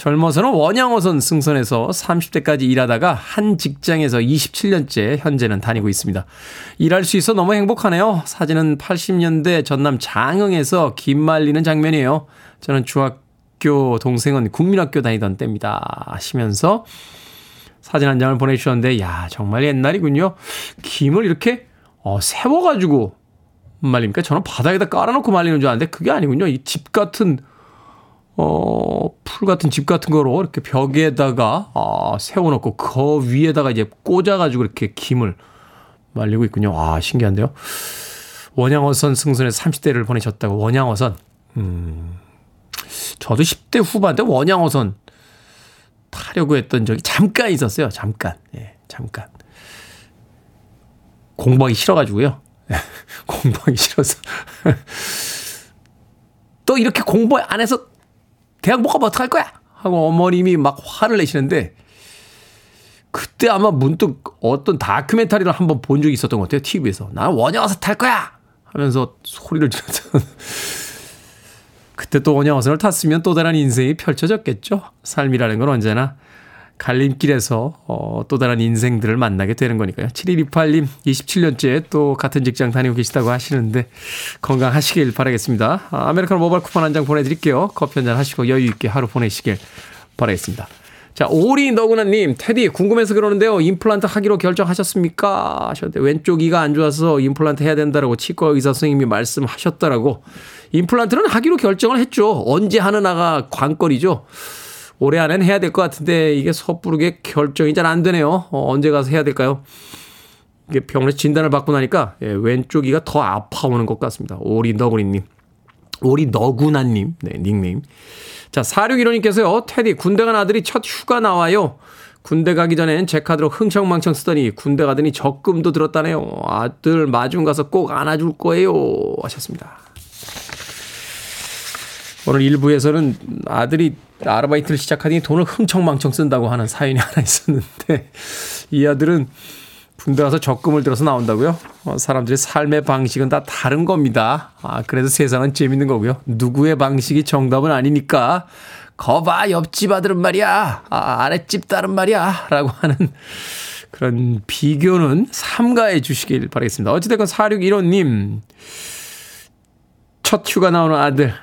젊어서는 원양어선 승선해서 30대까지 일하다가 한 직장에서 27년째 현재는 다니고 있습니다. 일할 수 있어 너무 행복하네요. 사진은 80년대 전남 장흥에서 김 말리는 장면이에요. 저는 중학교 동생은 국민학교 다니던 때입니다. 하시면서 사진 한 장을 보내주셨는데, 야, 정말 옛날이군요. 김을 이렇게, 어, 세워가지고 말립니까? 저는 바닥에다 깔아놓고 말리는 줄 알았는데, 그게 아니군요. 이 집 같은 어, 풀 같은 집 같은 거로 이렇게 벽에다가 아, 세워놓고 그 위에다가 이제 꽂아가지고 이렇게 김을 말리고 있군요. 아, 신기한데요. 원양어선 승선에 30대를 보내셨다고 원양어선. 음, 저도 10대 후반 때 원양어선 타려고 했던 적이 잠깐 있었어요. 잠깐. 예, 잠깐. 공부하기 싫어가지고요. [LAUGHS] 공부하기 싫어서. [LAUGHS] 또 이렇게 공부 안 해서 대학 못 가면 어떡할 거야? 하고 어머님이 막 화를 내시는데 그때 아마 문득 어떤 다큐멘터리를 한번 본 적이 있었던 것 같아요. TV에서. 나는 원양어선 탈 거야! 하면서 소리를 지르던. [LAUGHS] 그때 또 원양어선을 탔으면 또 다른 인생이 펼쳐졌겠죠. 삶이라는 건 언제나 갈림길에서 어, 또 다른 인생들을 만나게 되는 거니까요. 7128님 27년째 또 같은 직장 다니고 계시다고 하시는데 건강하시길 바라겠습니다. 아, 아메리카노 모바일 쿠폰 한 장 보내드릴게요. 커피 한 잔 하시고 여유 있게 하루 보내시길 바라겠습니다. 자, 오리 너구나님, 테디 궁금해서 그러는데요. 임플란트 하기로 결정하셨습니까? 하셨는데 왼쪽 이가 안 좋아서 임플란트 해야 된다라고 치과 의사 선생님이 말씀하셨더라고. 임플란트는 하기로 결정을 했죠. 언제 하는 아가 관건이죠. 올해 안에는 해야 될 것 같은데 이게 섣부르게 결정이 잘 안 되네요. 어, 언제 가서 해야 될까요? 이게 병원에서 진단을 받고 나니까 예, 왼쪽 이가 더 아파오는 것 같습니다. 오리 너구리님. 오리 너구나님. 네, 닉네임. 자, 4615님께서요. 테디, 군대 간 아들이 첫 휴가 나와요. 군대 가기 전엔 제 카드로 흥청망청 쓰더니 군대 가더니 적금도 들었다네요. 아들 마중 가서 꼭 안아줄 거예요. 하셨습니다. 오늘 일부에서는 아들이 아르바이트를 시작하더니 돈을 흥청망청 쓴다고 하는 사연이 [LAUGHS] 하나 있었는데 이 아들은 가서 적금을 들어서 나온다고요? 어, 사람들의 삶의 방식은 다 다른 겁니다. 아, 그래서 세상은 재밌는 거고요. 누구의 방식이 정답은 아니니까 거봐 옆집 아들은 말이야. 아, 아랫집 딸은 말이야. 라고 하는 그런 비교는 삼가해 주시길 바라겠습니다. 어찌됐건 4615님 첫 휴가 나오는 아들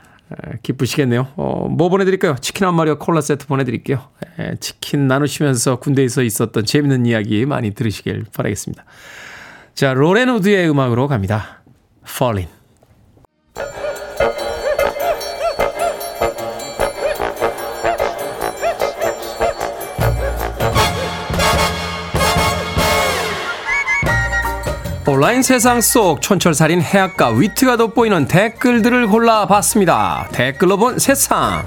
기쁘시겠네요. 어, 뭐 보내드릴까요? 치킨 한 마리와 콜라 세트 보내드릴게요. 에, 치킨 나누시면서 군대에서 있었던 재밌는 이야기 많이 들으시길 바라겠습니다. 자, 로렌 우드의 음악으로 갑니다. Fallin'. 온라인 세상 속 촌철살인 해악과 위트가 돋보이는 댓글들을 골라봤습니다. 댓글로 본 세상.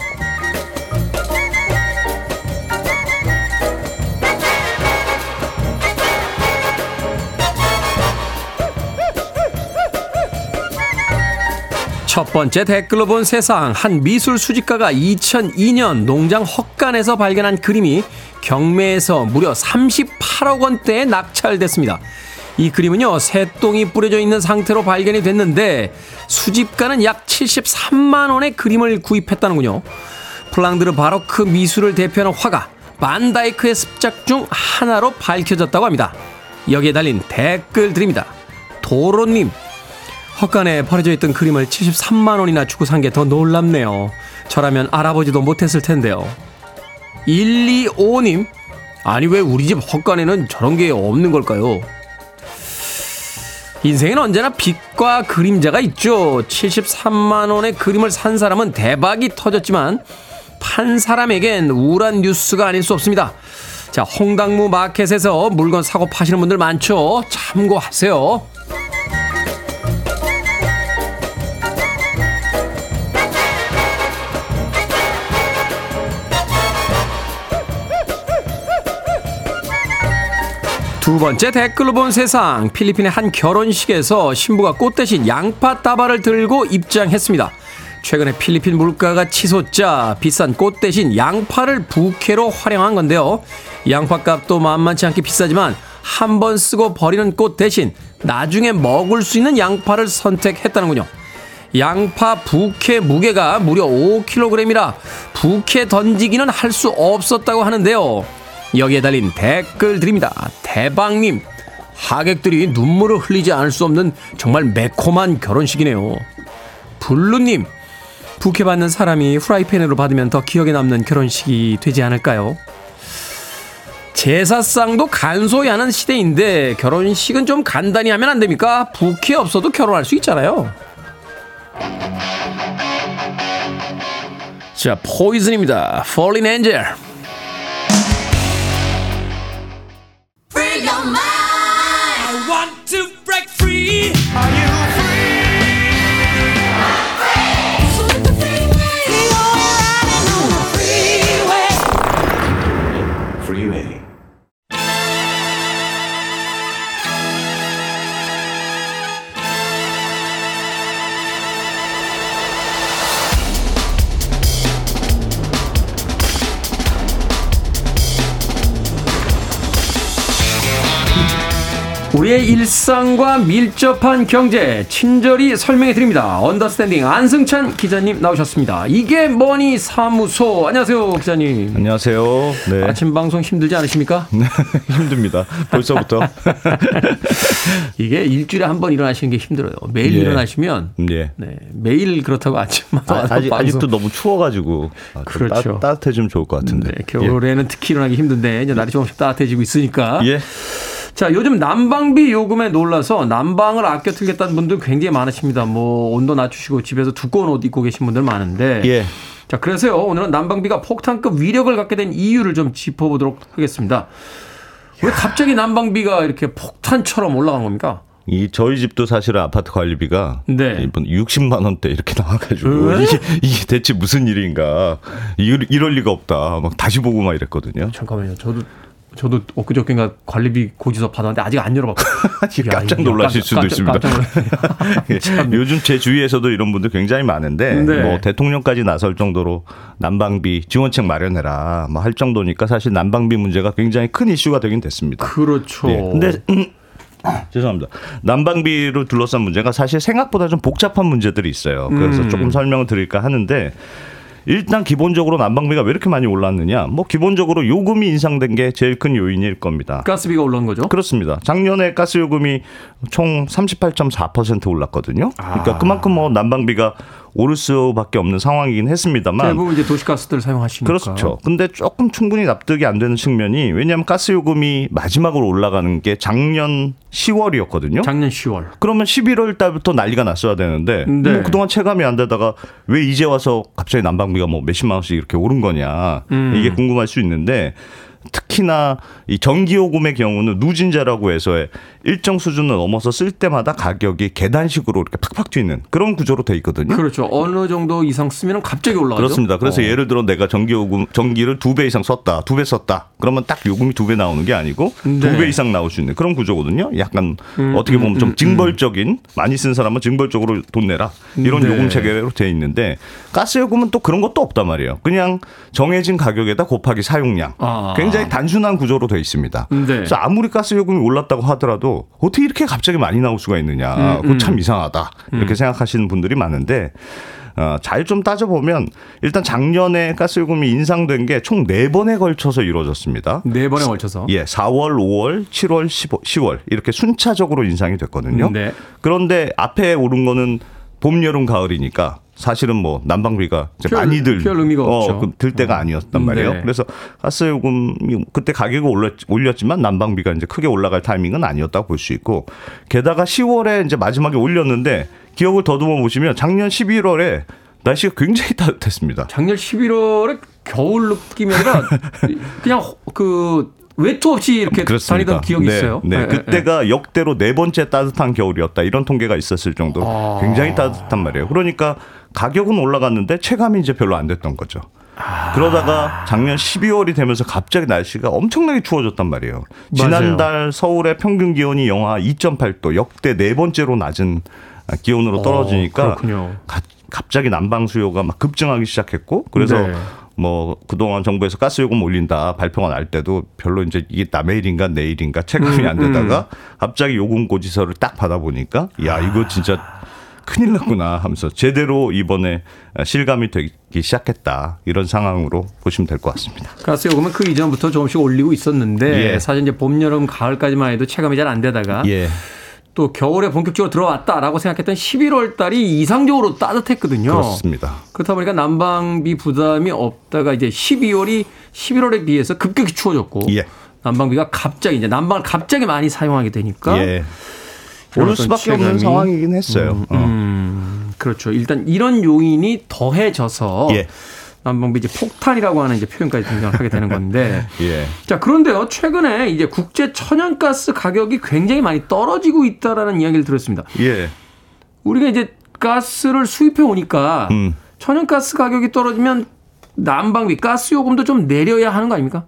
첫 번째 댓글로 본 세상 한 미술 수집가가 2002년 농장 헛간에서 발견한 그림이 경매에서 무려 38억 원대에 낙찰됐습니다. 이 그림은요, 새똥이 뿌려져 있는 상태로 발견이 됐는데, 수집가는 약 73만 원의 그림을 구입했다는군요. 플랑드르 바로크 미술을 대표하는 화가 반다이크의 습작 중 하나로 밝혀졌다고 합니다. 여기에 달린 댓글 드립니다. 도로님, 헛간에 버려져 있던 그림을 73만 원이나 주고 산 게 더 놀랍네요. 저라면 알아보지도 못했을 텐데요. 125님, 아니 왜 우리 집 헛간에는 저런 게 없는 걸까요? 인생엔 언제나 빛과 그림자가 있죠. 73만 원의 그림을 산 사람은 대박이 터졌지만 판 사람에겐 우울한 뉴스가 아닐 수 없습니다. 자, 홍당무 마켓에서 물건 사고 파시는 분들 많죠. 참고하세요. 두 번째 댓글로 본 세상. 필리핀의 한 결혼식에서 신부가 꽃 대신 양파 따발을 들고 입장했습니다. 최근에 필리핀 물가가 치솟자 비싼 꽃 대신 양파를 부케로 활용한 건데요. 양파 값도 만만치 않게 비싸지만 한 번 쓰고 버리는 꽃 대신 나중에 먹을 수 있는 양파를 선택했다는군요. 양파 부케 무게가 무려 5kg이라 부케 던지기는 할 수 없었다고 하는데요. 여기에 달린 댓글 드립니다. 대박님, 하객들이 눈물을 흘리지 않을 수 없는 정말 매콤한 결혼식이네요. 블루님, 부케 받는 사람이 후라이팬으로 받으면 더 기억에 남는 결혼식이 되지 않을까요? 제사상도 간소히 하는 시대인데 결혼식은 좀 간단히 하면 안 됩니까? 부케 없어도 결혼할 수 있잖아요. 자, 포이즌입니다. Falling Angel. 우리의 일상과 밀접한 경제 친절히 설명해 드립니다. 언더스탠딩 안승찬 기자님 나오셨습니다. 이게 뭐니 사무소 안녕하세요 기자님. 안녕하세요. 네. 아침 방송 힘들지 않으십니까? [LAUGHS] 힘듭니다. 벌써부터. [LAUGHS] 이게 일주일에 한 번 일어나시는 게 힘들어요. 매일 예. 일어나시면 예. 네, 매일 그렇다고 아침마다 아, 방송- 아직도 너무 추워가지고 아, 좀 그렇죠. 따, 따뜻해지면 좋을 것 같은데. 네, 겨울에는 특히 일어나기 힘든데 이제 날이 조금씩 따뜻해지고 있으니까. 예. 자, 요즘 난방비 요금에 놀라서 난방을 아껴 틀겠다는 분들 굉장히 많으십니다. 뭐 온도 낮추시고 집에서 두꺼운 옷 입고 계신 분들 많은데. 예. 자, 그래서요. 오늘은 난방비가 폭탄급 위력을 갖게 된 이유를 좀 짚어보도록 하겠습니다. 왜 갑자기 난방비가 이렇게 폭탄처럼 올라간 겁니까? 이 저희 집도 사실은 아파트 관리비가 네. 이번 60만 원대 이렇게 나와가지고 왜? 이게, 이게 대체 무슨 일인가 이럴, 이럴 리가 없다 막 다시 보고 막 이랬거든요. 잠깐만요. 저도 저도 엊그저께인가 관리비 고지서 받았는데 아직 안 열어봤거든요. [LAUGHS] 야, 깜짝 놀라실 수도 깜짝- 있습니다. 깜짝 놀랐네요. 예, [LAUGHS] 참. 요즘 제 주위에서도 이런 분들 굉장히 많은데 네. 뭐 대통령까지 나설 정도로 난방비 지원책 마련해라 뭐 할 정도니까 사실 난방비 문제가 굉장히 큰 이슈가 되긴 됐습니다. 그렇죠. 네. 근데 음, [CLEARS THROAT] 죄송합니다. 난방비로 둘러싼 문제가 사실 생각보다 좀 복잡한 문제들이 있어요. 그래서 음. 조금 설명을 드릴까 하는데 일단 기본적으로 난방비가 왜 이렇게 많이 올랐느냐? 뭐 기본적으로 요금이 인상된 게 제일 큰 요인일 겁니다. 가스비가 올라온 거죠? 그렇습니다. 작년에 가스 요금이 총 38.4% 올랐거든요. 아. 그러니까 그만큼 뭐 난방비가 오를 수밖에 없는 상황이긴 했습니다만 대부분 이제 도시가스들 사용하시니까. 그렇죠. 근데 조금 충분히 납득이 안 되는 측면이 왜냐하면 가스 요금이 마지막으로 올라가는 게 작년 10월이었거든요. 작년 10월. 그러면 11월 달부터 난리가 났어야 되는데 네. 뭐 그동안 체감이 안 되다가 왜 이제 와서 갑자기 난방비가 뭐 몇십만 원씩 이렇게 오른 거냐 음. 이게 궁금할 수 있는데 특히나 이 전기요금의 경우는 누진제라고 해서 일정 수준을 넘어서 쓸 때마다 가격이 계단식으로 이렇게 팍팍 뛰는 그런 구조로 돼 있거든요. 그렇죠. 어느 정도 이상 쓰면 갑자기 올라가죠. 그렇습니다. 그래서 어. 예를 들어 내가 전기요금 전기를 두 배 이상 썼다, 두 배 썼다. 그러면 딱 요금이 두 배 나오는 게 아니고 네. 두배 이상 나올 수 있는 그런 구조거든요. 약간 음, 어떻게 보면 음, 좀 음, 징벌적인 많이 쓴 사람은 징벌적으로 돈 내라 이런 네. 요금 체계로 돼 있는데 가스 요금은 또 그런 것도 없단 말이에요. 그냥 정해진 가격에다 곱하기 사용량. 아. 굉장히 단순한 구조로 돼 있습니다. 네. 그래서 아무리 가스 요금이 올랐다고 하더라도 어떻게 이렇게 갑자기 많이 나올 수가 있느냐. 음, 그거 참 음. 이상하다. 이렇게 생각하시는 분들이 많은데 어, 잘 좀 따져보면 일단 작년에 가스요금이 인상된 게 총 네번에 걸쳐서 이루어졌습니다. 네 번에 걸쳐서. 예, 4월, 5월, 7월, 15, 10월 이렇게 순차적으로 인상이 됐거든요. 네. 그런데 앞에 오른 거는 봄, 여름, 가을이니까 사실은 뭐 난방비가 이제 별- 많이들 별 의미가 없죠. 그, 들 때가 아니었단 말이에요. 네. 그래서 가스 요금이 그때 가격이 올렸, 올렸지만 난방비가 이제 크게 올라갈 타이밍은 아니었다고 볼 수 있고 게다가 10월에 이제 마지막에 올렸는데 기억을 더듬어 보시면 작년 11월에 날씨가 굉장히 따뜻했습니다. 작년 11월에 겨울 느낌이 아니라 [LAUGHS] 그냥 그 외투 없이 이렇게 다니던 기억이 네, 있어요. 네, 예, 예, 그때가 역대로 네 번째 따뜻한 겨울이었다 이런 통계가 있었을 정도 로 아. 굉장히 따뜻한 말이에요. 그러니까 가격은 올라갔는데 체감이 이제 별로 안 됐던 거죠. 아. 그러다가 작년 12월이 되면서 갑자기 날씨가 엄청나게 추워졌단 말이에요. 맞아요. 지난달 서울의 평균 기온이 영하 2.8도 역대 네 번째로 낮은 기온으로 떨어지니까 어. 가- 갑자기 난방 수요가 막 급증하기 시작했고 그래서 네. 뭐 그동안 정부에서 가스 요금 올린다 발표가 날 때도 별로 이제 이게 남의 일인가 내 일인가 체감이 음, 안 되다가 갑자기 요금 고지서를 딱 받아보니까 야 이거 진짜 큰일 났구나 하면서 제대로 이번에 실감이 되기 시작했다 이런 상황으로 보시면 될 것 같습니다. 가스 요금은 그 이전부터 조금씩 올리고 있었는데 예. 사실 이제 봄, 여름, 가을까지만 해도 체감이 잘 안 되다가 예. 또 겨울에 본격적으로 들어왔다라고 생각했던 11월 달이 이상적으로 따뜻했거든요. 그렇습니다. 그렇다 보니까 난방비 부담이 없다가 이제 12월이 11월에 비해서 급격히 추워졌고 예. 난방비가 갑자기 이제 난방을 갑자기 많이 사용하게 되니까 예. 오를 수밖에 없는 체감이- 상황이긴 했어요. 어. 음, 그렇죠. 일단 이런 요인이 더해져서 예. 난방비 이제 폭탄이라고 하는 이제 표현까지 등장을 하게 되는 건데. [LAUGHS] 예. 자, 그런데요. 최근에 이제 국제 천연가스 가격이 굉장히 많이 떨어지고 있다라는 이야기를 들었습니다. 예. 우리가 이제 가스를 수입해 오니까 음. 천연가스 가격이 떨어지면 난방비, 가스 요금도 좀 내려야 하는 거 아닙니까?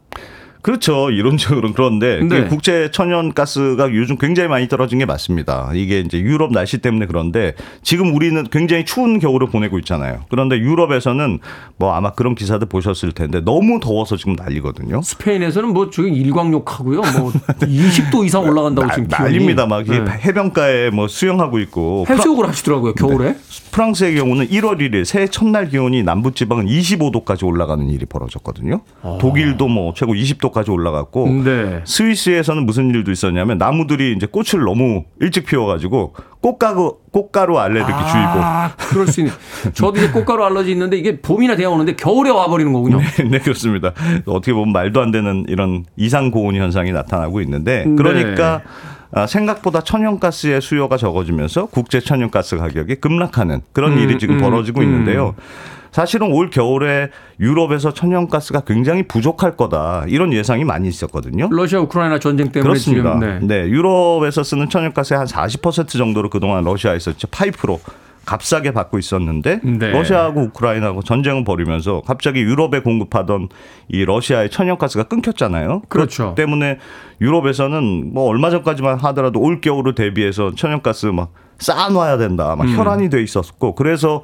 그렇죠. 이론적으로는 그런데 그 네. 국제 천연가스가 요즘 굉장히 많이 떨어진 게 맞습니다. 이게 이제 유럽 날씨 때문에 그런데 지금 우리는 굉장히 추운 겨울을 보내고 있잖아요. 그런데 유럽에서는 뭐 아마 그런 기사들 보셨을 텐데 너무 더워서 지금 난리거든요. 스페인에서는 뭐 저기 일광욕하고요. 뭐 20도 이상 올라간다고 지금 기온이. 난립니다. 막 네. 해변가에 뭐 수영하고 있고 해수욕을 하시더라고요. 겨울에. 프랑스의 경우는 1월 1일 새해 첫날 기온이 남부 지방은 25도까지 올라가는 일이 벌어졌거든요. 독일도 뭐 최고 20도 까지 올라갔고 네. 스위스에서는 무슨 일도 있었냐면 나무들이 이제 꽃을 너무 일찍 피워가지고 꽃가루 꽃가루 알레르기 주의보. 아, 그럴 수 있네. 저도 이제 꽃가루 알러지 있는데 이게 봄이나 되어 오는데 겨울에 와버리는 거군요. 네, 그렇습니다. 어떻게 보면 말도 안 되는 이런 이상 고온 현상이 나타나고 있는데 네. 그러니까 아, 생각보다 천연가스의 수요가 적어지면서 국제 천연가스 가격이 급락하는 그런 일이 지금 음, 벌어지고 음. 있는데요. 사실은 올 겨울에 유럽에서 천연가스가 굉장히 부족할 거다 이런 예상이 많이 있었거든요. 러시아 우크라이나 전쟁 때문에 그렇습니다. 지금 네. 네. 유럽에서 쓰는 천연가스의 한 40% 정도를 그동안 러시아에서 파이프로 값싸게 받고 있었는데 네. 러시아하고 우크라이나하고 전쟁을 벌이면서 갑자기 유럽에 공급하던 이 러시아의 천연가스가 끊겼잖아요. 그렇죠. 때문에 유럽에서는 뭐 얼마 전까지만 하더라도 올 겨울을 대비해서 천연가스 막 쌓아놔야 된다. 막 음. 혈안이 돼 있었고 그래서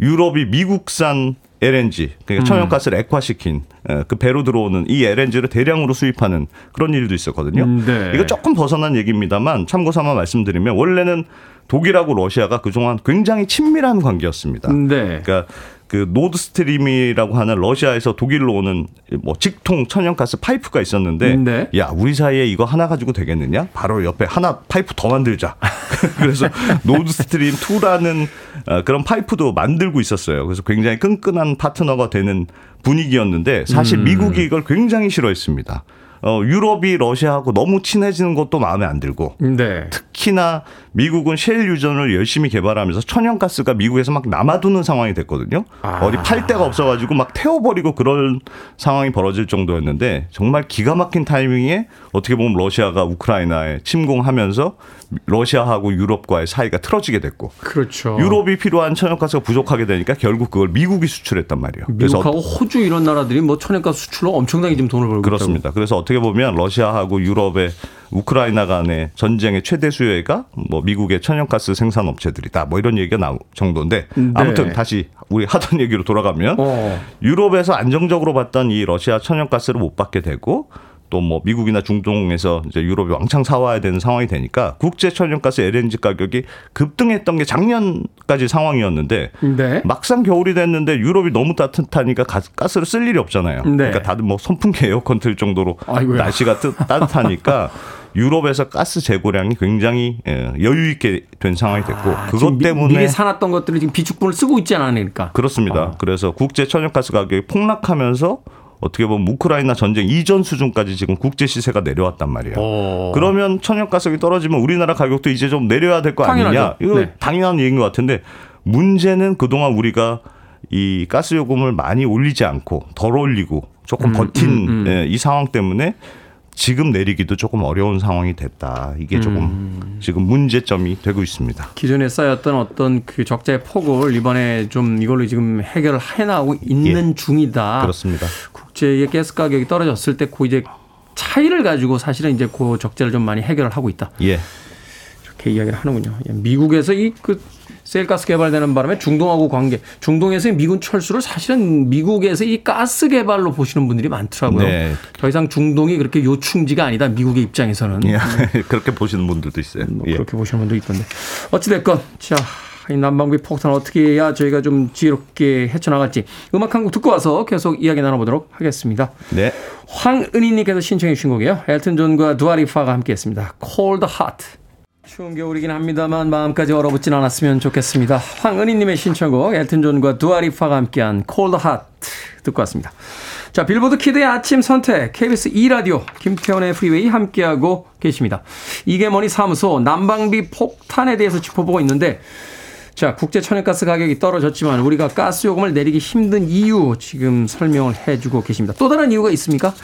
유럽이 미국산 LNG 그러니까 음. 천연가스를 액화시킨 에, 그 배로 들어오는 이 LNG를 대량으로 수입하는 그런 일도 있었거든요. 음, 네. 이거 조금 벗어난 얘기입니다만 참고 삼아 말씀드리면 원래는 독일하고 러시아가 그동안 굉장히 친밀한 관계였습니다. 네. 그러니까 그 Nord Stream이라고 하는 러시아에서 독일로 오는 뭐 직통 천연가스 파이프가 있었는데 네. 야 우리 사이에 이거 하나 가지고 되겠느냐? 바로 옆에 하나 파이프 더 만들자. [LAUGHS] 그래서 Nord Stream 2라는 어, 그런 파이프도 만들고 있었어요. 그래서 굉장히 끈끈한 파트너가 되는 분위기였는데 사실 음. 미국이 이걸 굉장히 싫어했습니다. 어, 유럽이 러시아하고 너무 친해지는 것도 마음에 안 들고 네. 특히나 미국은 셰일 유전을 열심히 개발하면서 천연가스가 미국에서 막 남아도는 상황이 됐거든요. 아. 어디 팔 데가 없어가지고 막 태워버리고 그런 상황이 벌어질 정도였는데 정말 기가 막힌 타이밍에 어떻게 보면 러시아가 우크라이나에 침공하면서 러시아하고 유럽과의 사이가 틀어지게 됐고 그렇죠. 유럽이 필요한 천연가스가 부족하게 되니까 결국 그걸 미국이 수출했단 말이에요. 미국하고 호주 이런 나라들이 뭐 천연가스 수출로 엄청나게 지금 돈을 벌고 그렇습니다. 그래서 어떻게 보면 러시아하고 유럽의 우크라이나 간의 전쟁의 최대 수혜가 뭐 미국의 천연가스 생산 업체들이다. 뭐 이런 얘기가 나올 정도인데 네. 아무튼 다시 우리 하던 얘기로 돌아가면 어. 유럽에서 안정적으로 받던 이 러시아 천연가스를 못 받게 되고 또 뭐 미국이나 중동에서 이제 유럽이 왕창 사와야 되는 상황이 되니까 국제 천연가스 LNG 가격이 급등했던 게 작년까지 상황이었는데 네. 막상 겨울이 됐는데 유럽이 너무 따뜻하니까 가, 가스를 쓸 일이 없잖아요. 네. 그러니까 다들 뭐 선풍기 에어컨 틀 정도로 아이고야. 날씨가 뜨, 따뜻하니까 [LAUGHS] 유럽에서 가스 재고량이 굉장히 예, 여유 있게 된 상황이 됐고 아, 그것 미- 때문에 미리 사놨던 것들을 지금 비축분을 쓰고 있지 않으니까. 그렇습니다. 어. 그래서 국제 천연가스 가격이 폭락하면서 어떻게 보면 우크라이나 전쟁 이전 수준까지 지금 국제 시세가 내려왔단 말이에요. 어. 그러면 천연가스가 떨어지면 우리나라 가격도 이제 좀 내려야 될 거 아니냐? 이거 네. 당연한 얘기인 것 같은데 문제는 그동안 우리가 이 가스 요금을 많이 올리지 않고 덜 올리고 조금 버틴 예, 이 상황 때문에 지금 내리기도 조금 어려운 상황이 됐다. 이게 조금 지금 문제점이 되고 있습니다. 기존에 쌓였던 어떤 그 적자의 폭을 이번에 좀 이걸로 지금 해결을 해나가고 있는 중이다. 예. 그렇습니다. 국제의 가스 가격이 떨어졌을 때 그 이제 차이를 가지고 사실은 이제 그 적자를 좀 많이 해결을 하고 있다. 예. 이렇게 이야기를 하는군요. 예, 미국에서 이 그 셀가스 개발되는 바람에 중동하고 관계, 중동에서의 미군 철수를 사실은 미국에서 이 가스 개발로 보시는 분들이 많더라고요. 네. 더 이상 중동이 그렇게 요충지가 아니다. 미국의 입장에서는. 예. [LAUGHS] 그렇게 보시는 분들도 있어요. 뭐 예. 그렇게 보시는 분도 있던데. 어찌 됐건, 자, 이 난방비 폭탄 어떻게 해야 저희가 좀 지혜롭게 헤쳐나갈지 음악 한 곡 듣고 와서 계속 이야기 나눠보도록 하겠습니다. 네. 황은희님께서 신청해 주신 곡이에요. 엘튼 존과 두아리파가 함께했습니다. Cold Heart. 추운 겨울이긴 합니다만 마음까지 얼어붙진 않았으면 좋겠습니다. 황은희님의 신청곡 엘튼 존과 두아리파가 함께한 Cold Heart 듣고 왔습니다. 자 Billboard Kid의 아침 선택 KBS 2 라디오 김태훈의 Freeway 함께하고 계십니다. 이게 머니 사무소 난방비 폭탄에 대해서 짚어보고 있는데 자, 국제 천연가스 가격이 떨어졌지만 우리가 가스 요금을 내리기 힘든 이유 지금 설명을 해주고 계십니다. 또 다른 이유가 있습니까?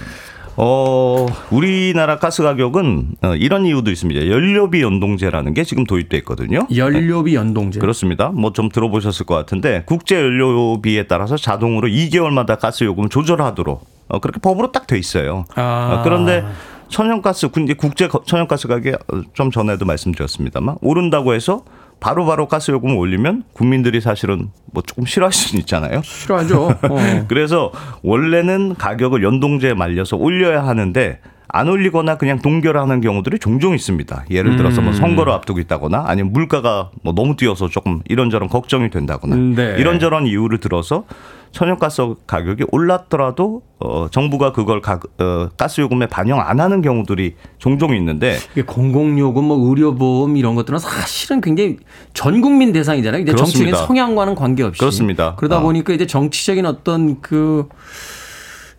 어, 우리나라 가스 가격은 어, 이런 이유도 있습니다. 연료비 연동제라는 게 지금 도입돼 있거든요. 연료비 연동제. 그렇습니다. 뭐 좀 들어보셨을 것 같은데 국제 연료비에 따라서 자동으로 2개월마다 가스 요금을 조절하도록 어, 그렇게 법으로 딱 돼 있어요. 아. 어, 그런데 천연가스 국제 거- 천연가스 가격 좀 전에도 말씀드렸습니다만 오른다고 해서 바로 바로 가스 요금을 올리면 국민들이 사실은 뭐 조금 싫어할 수는 있잖아요. 싫어하죠. [LAUGHS] 어. 그래서 원래는 가격을 연동제에 말려서 올려야 하는데 안 올리거나 그냥 동결하는 경우들이 종종 있습니다. 예를 들어서 뭐 선거를 앞두고 있다거나 아니면 물가가 뭐 너무 뛰어서 조금 이런저런 걱정이 된다거나 네. 이런저런 이유를 들어서 천연가스 가격이 올랐더라도 어 정부가 그걸 가, 어, 가스 요금에 반영 안 하는 경우들이 종종 있는데 이게 공공요금, 뭐 의료보험 이런 것들은 사실은 굉장히 전 국민 대상이잖아요. 이제 정치적인. 성향과는 관계없이. 그렇습니다. 그러다 어. 보니까 이제 정치적인 어떤 그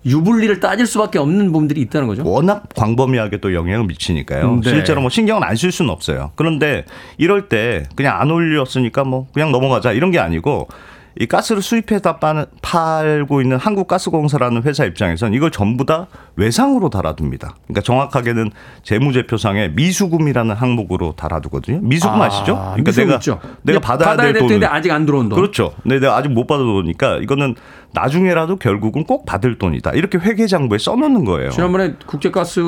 유불리를 따질 수밖에 없는 부분들이 있다는 거죠. 워낙 광범위하게 또 영향을 미치니까요. 네. 실제로 뭐 신경을 안쓸 수는 없어요. 그런데 이럴 때 그냥 안 올렸으니까 뭐 그냥 넘어가자 이런 게 아니고 이 가스를 수입해다 빠- 팔고 있는 한국가스공사라는 회사 입장에서는 이걸 전부 다 외상으로 달아둡니다. 그러니까 정확하게는 재무제표상에 미수금이라는 항목으로 달아두거든요. 미수금 아, 아, 시죠 그러니까 미수금 내가 있죠. 내가 근데 받아야, 될 돈을 텐데 아직 안 들어온 돈. 그렇죠. 근데 내가 아직 못 받아놓으니까 이거는 나중에라도 결국은 꼭 받을 돈이다. 이렇게 회계장부에 써놓는 거예요. 지난번에 국제가스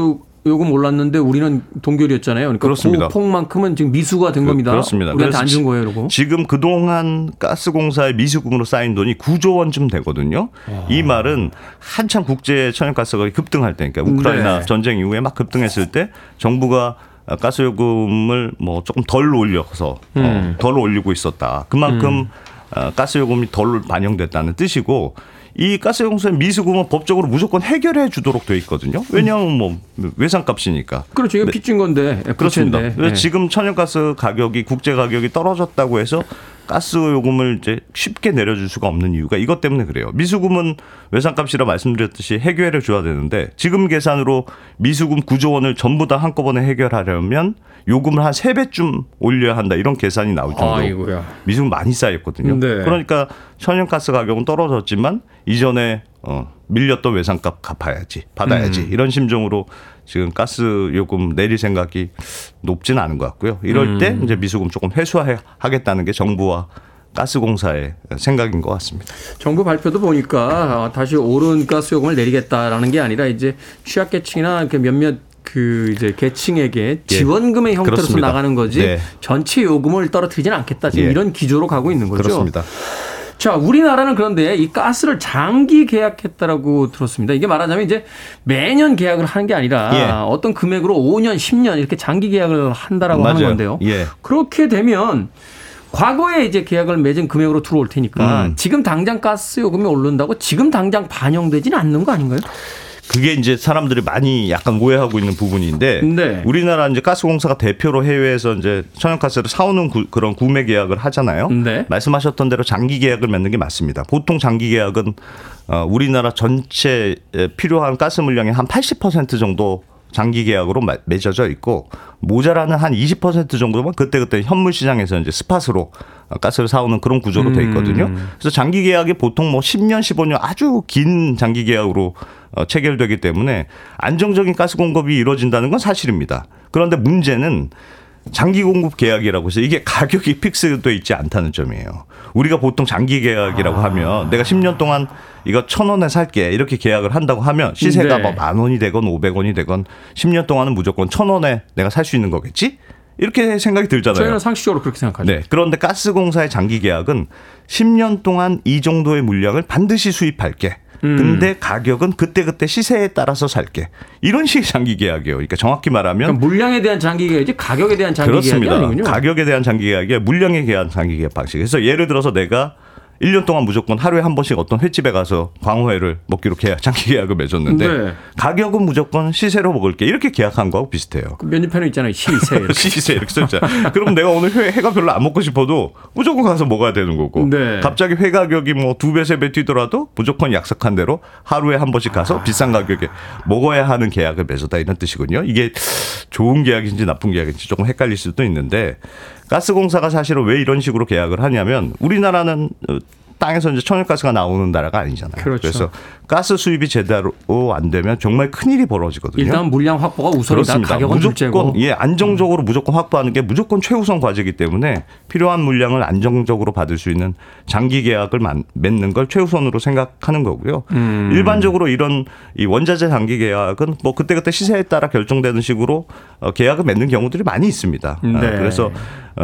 요금 올랐는데 우리는 동결이었잖아요. 그러니까 그렇습니다. 그 폭만큼은 지금 미수가 된 겁니다. 그 렇습니다. 우리한테 그래서 안준 거예요, 이러고. 지금 그동안 가스공사의 미수금으로 쌓인 돈이 9조 원쯤 되거든요. 이 말은 한참 국제 천연가스가 급등할 때, 그러니까 우크라이나 네. 전쟁 이후에 막 급등했을 때 정부가 가스 요금을 뭐 조금 덜 올려서 음. 어, 덜 올리고 있었다. 그만큼 어, 가스 요금이 덜 반영됐다는 뜻이고 이 가스공사의 미수금은 법적으로 무조건 해결해 주도록 돼 있거든요. 왜냐하면 뭐 외상값이니까. 그렇죠. 이거 빚진 건데. 네. 그렇습니다. 부채인데. 그래서 네. 지금 천연가스 가격이 국제 가격이 떨어졌다고 해서 가스 요금을 이제 쉽게 내려줄 수가 없는 이유가 이것 때문에 그래요. 미수금은 외상값이라 말씀드렸듯이 해결해 줘야 되는데 지금 계산으로 미수금 9조 원을 전부 다 한꺼번에 해결하려면 요금을 한 3배쯤 올려야 한다 이런 계산이 나올 정도로 아이고야. 미수금 많이 쌓였거든요. 네. 그러니까 천연가스 가격은 떨어졌지만 이전에 어, 밀렸던 외상값 갚아야지 받아야지 음. 이런 심정으로 지금 가스 요금 내릴 생각이 높지는 않은 것 같고요. 이럴 음. 때 이제 미수금 조금 회수하겠다는 게 정부와 가스공사의 생각인 것 같습니다. 정부 발표도 보니까 다시 오른 가스 요금을 내리겠다라는 게 아니라 이제 취약계층이나 그 몇몇 그 이제 계층에게 지원금의 형태로서 예. 그렇습니다. 나가는 거지 네. 전체 요금을 떨어뜨리지는 않겠다 지금 예. 이런 기조로 가고 있는 거죠. 그렇습니다. 자, 우리나라는 그런데 이 가스를 장기 계약했다라고 들었습니다. 이게 말하자면 이제 매년 계약을 하는 게 아니라 예. 어떤 금액으로 5년, 10년 이렇게 장기 계약을 한다라고 하는 맞아요. 건데요. 예. 그렇게 되면 과거에 이제 계약을 맺은 금액으로 들어올 테니까 음. 지금 당장 가스 요금이 오른다고 지금 당장 반영되지는 않는 거 아닌가요? 그게 이제 사람들이 많이 약간 오해하고 있는 부분인데 네. 우리나라 이제 가스공사가 대표로 해외에서 이제 천연가스를 사오는 구- 그런 구매 계약을 하잖아요. 네. 말씀하셨던 대로 장기 계약을 맺는 게 맞습니다. 보통 장기 계약은 어, 우리나라 전체 에 필요한 가스 물량의 한 80% 정도 장기 계약으로 마- 맺어져 있고 모자라는 한 20% 정도만 그때그때 현물 시장에서 이제 스팟으로 어, 가스를 사오는 그런 구조로 돼 있거든요. 그래서 장기 계약이 보통 뭐 10년, 15년 아주 긴 장기 계약으로 어, 체결되기 때문에 안정적인 가스 공급이 이루어진다는 건 사실입니다. 그런데 문제는 장기 공급 계약이라고 해서 이게 가격이 픽스되어 있지 않다는 점이에요. 우리가 보통 장기 계약이라고 하면 내가 10년 동안 이거 천 원에 살게 이렇게 계약을 한다고 하면 시세가 네. 뭐만 원이 되건 500원이 되건 10년 동안은 무조건 천 원에 내가 살 수 있는 거겠지? 이렇게 생각이 들잖아요. 저희는 상식적으로 그렇게 생각하죠. 네. 그런데 가스공사의 장기 계약은 10년 동안 이 정도의 물량을 반드시 수입할게. 음. 근데 가격은 그때그때 시세에 따라서 살게. 이런 식의 장기 계약이에요. 그러니까 정확히 말하면 그러니까 물량에 대한 장기 계약이지 가격에 대한 장기 계약이 그렇습니다. 아니군요. 가격에 대한 장기 계약이 물량에 대한 장기 계약 방식. 그래서 예를 들어서 내가 1년 동안 무조건 하루에 한 번씩 어떤 횟집에 가서 광어회를 먹기로 계약, 장기 계약을 맺었는데 네. 가격은 무조건 시세로 먹을게. 이렇게 계약한 거하고 비슷해요. 그 메뉴판에 있잖아요. 시세. 이렇게. [LAUGHS] 시세 이렇게 써있잖아. 그럼 내가 오늘 회, 회가 별로 안 먹고 싶어도 무조건 가서 먹어야 되는 거고. 네. 갑자기 회 가격이 뭐 두 배, 세 배 뛰더라도 무조건 약속한 대로 하루에 한 번씩 가서 비싼 가격에 먹어야 하는 계약을 맺었다 이런 뜻이군요. 이게 좋은 계약인지 나쁜 계약인지 조금 헷갈릴 수도 있는데 가스공사가 사실은 왜 이런 식으로 계약을 하냐면 우리나라는 어, 땅에서 이제 천연가스가 나오는 나라가 아니잖아요. 그렇죠. 래서 가스 수입이 제대로 안 되면 정말 큰 일이 벌어지거든요. 일단 물량 확보가 우선이다. 가격은 둘째고. 무조건 예 안정적으로 무조건 확보하는 게 무조건 최우선 과제이기 때문에 필요한 물량을 안정적으로 받을 수 있는 장기 계약을 만- 맺는 걸 최우선으로 생각하는 거고요. 음. 일반적으로 이런 이 원자재 장기 계약은 뭐 그때 그때 시세에 따라 결정되는 식으로 어, 계약을 맺는 경우들이 많이 있습니다. 어, 네. 그래서 어,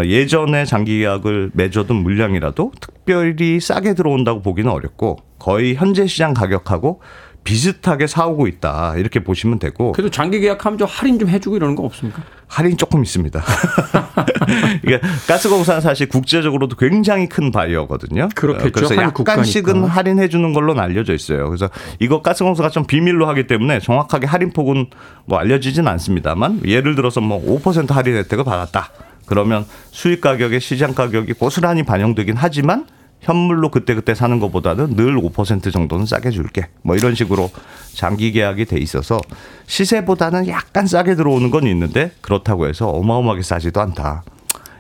예전에 장기 계약을 맺어둔 물량이라도 특별히 싸게 들어온다고 보기는 어렵고 거의 현재 시장 가격하고 비슷하게 사오고 있다 이렇게 보시면 되고 그래도 장기 계약하면 좀 할인 좀 해주고 이러는 거 없습니까? 할인 조금 있습니다. [LAUGHS] 이게 가스공사는 사실 국제적으로도 굉장히 큰 바이어거든요. 그렇겠죠. 어, 그래서 한 약간씩은. 할인해 주는 걸로 알려져 있어요. 그래서 이거 가스공사가 좀 비밀로 하기 때문에 정확하게 할인 폭은 뭐 알려지진 않습니다만 예를 들어서 뭐 5% 할인 혜택을 받았다. 그러면 수입 가격에 시장 가격이 고스란히 반영되긴 하지만 현물로 그때그때 사는 것보다는 늘 5% 정도는 싸게 줄게. 뭐 이런 식으로 장기 계약이 돼 있어서 시세보다는 약간 싸게 들어오는 건 있는데 그렇다고 해서 어마어마하게 싸지도 않다.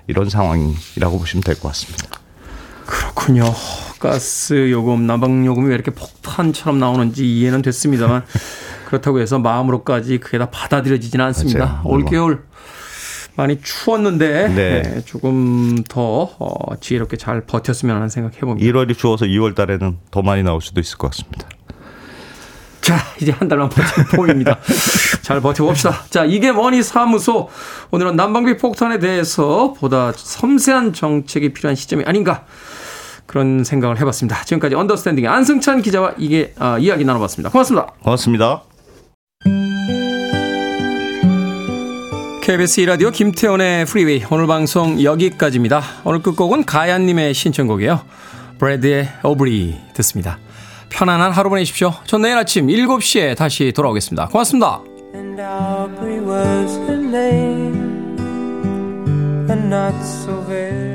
이런 상황이라고 보시면 될 것 같습니다. 그렇군요. 가스 요금, 난방 요금이 왜 이렇게 폭탄처럼 나오는지 이해는 됐습니다만 [LAUGHS] 그렇다고 해서 마음으로까지 그게 다 받아들여지지는 않습니다. 맞아요. 올겨울 많이 추웠는데 네. 예, 조금 더 어, 지혜롭게 잘 버텼으면 하는 생각 해봅니다. 1월이 추워서 2월 달에는 더 많이 나올 수도 있을 것 같습니다. 자, 이제 한 달만 버텨 보입니다. 잘 버텨봅시다. 자, 이게 뭐니 사무소. 오늘은 난방비 폭탄에 대해서 보다 섬세한 정책이 필요한 시점이 아닌가. 그런 생각을 해봤습니다. 지금까지 Understanding의 안승찬 기자와 이게 아, 이야기 나눠봤습니다. 고맙습니다. 고맙습니다. KBS 2라디오 김태훈의 Freeway 오늘 방송 여기까지입니다. 오늘 끝곡은 가야님의 신청곡이에요. Bread의 Aubrey 듣습니다. 편안한 하루 보내십시오. 전 내일 아침 7시에 다시 돌아오겠습니다. 고맙습니다. And Aubrey was her name, and not so very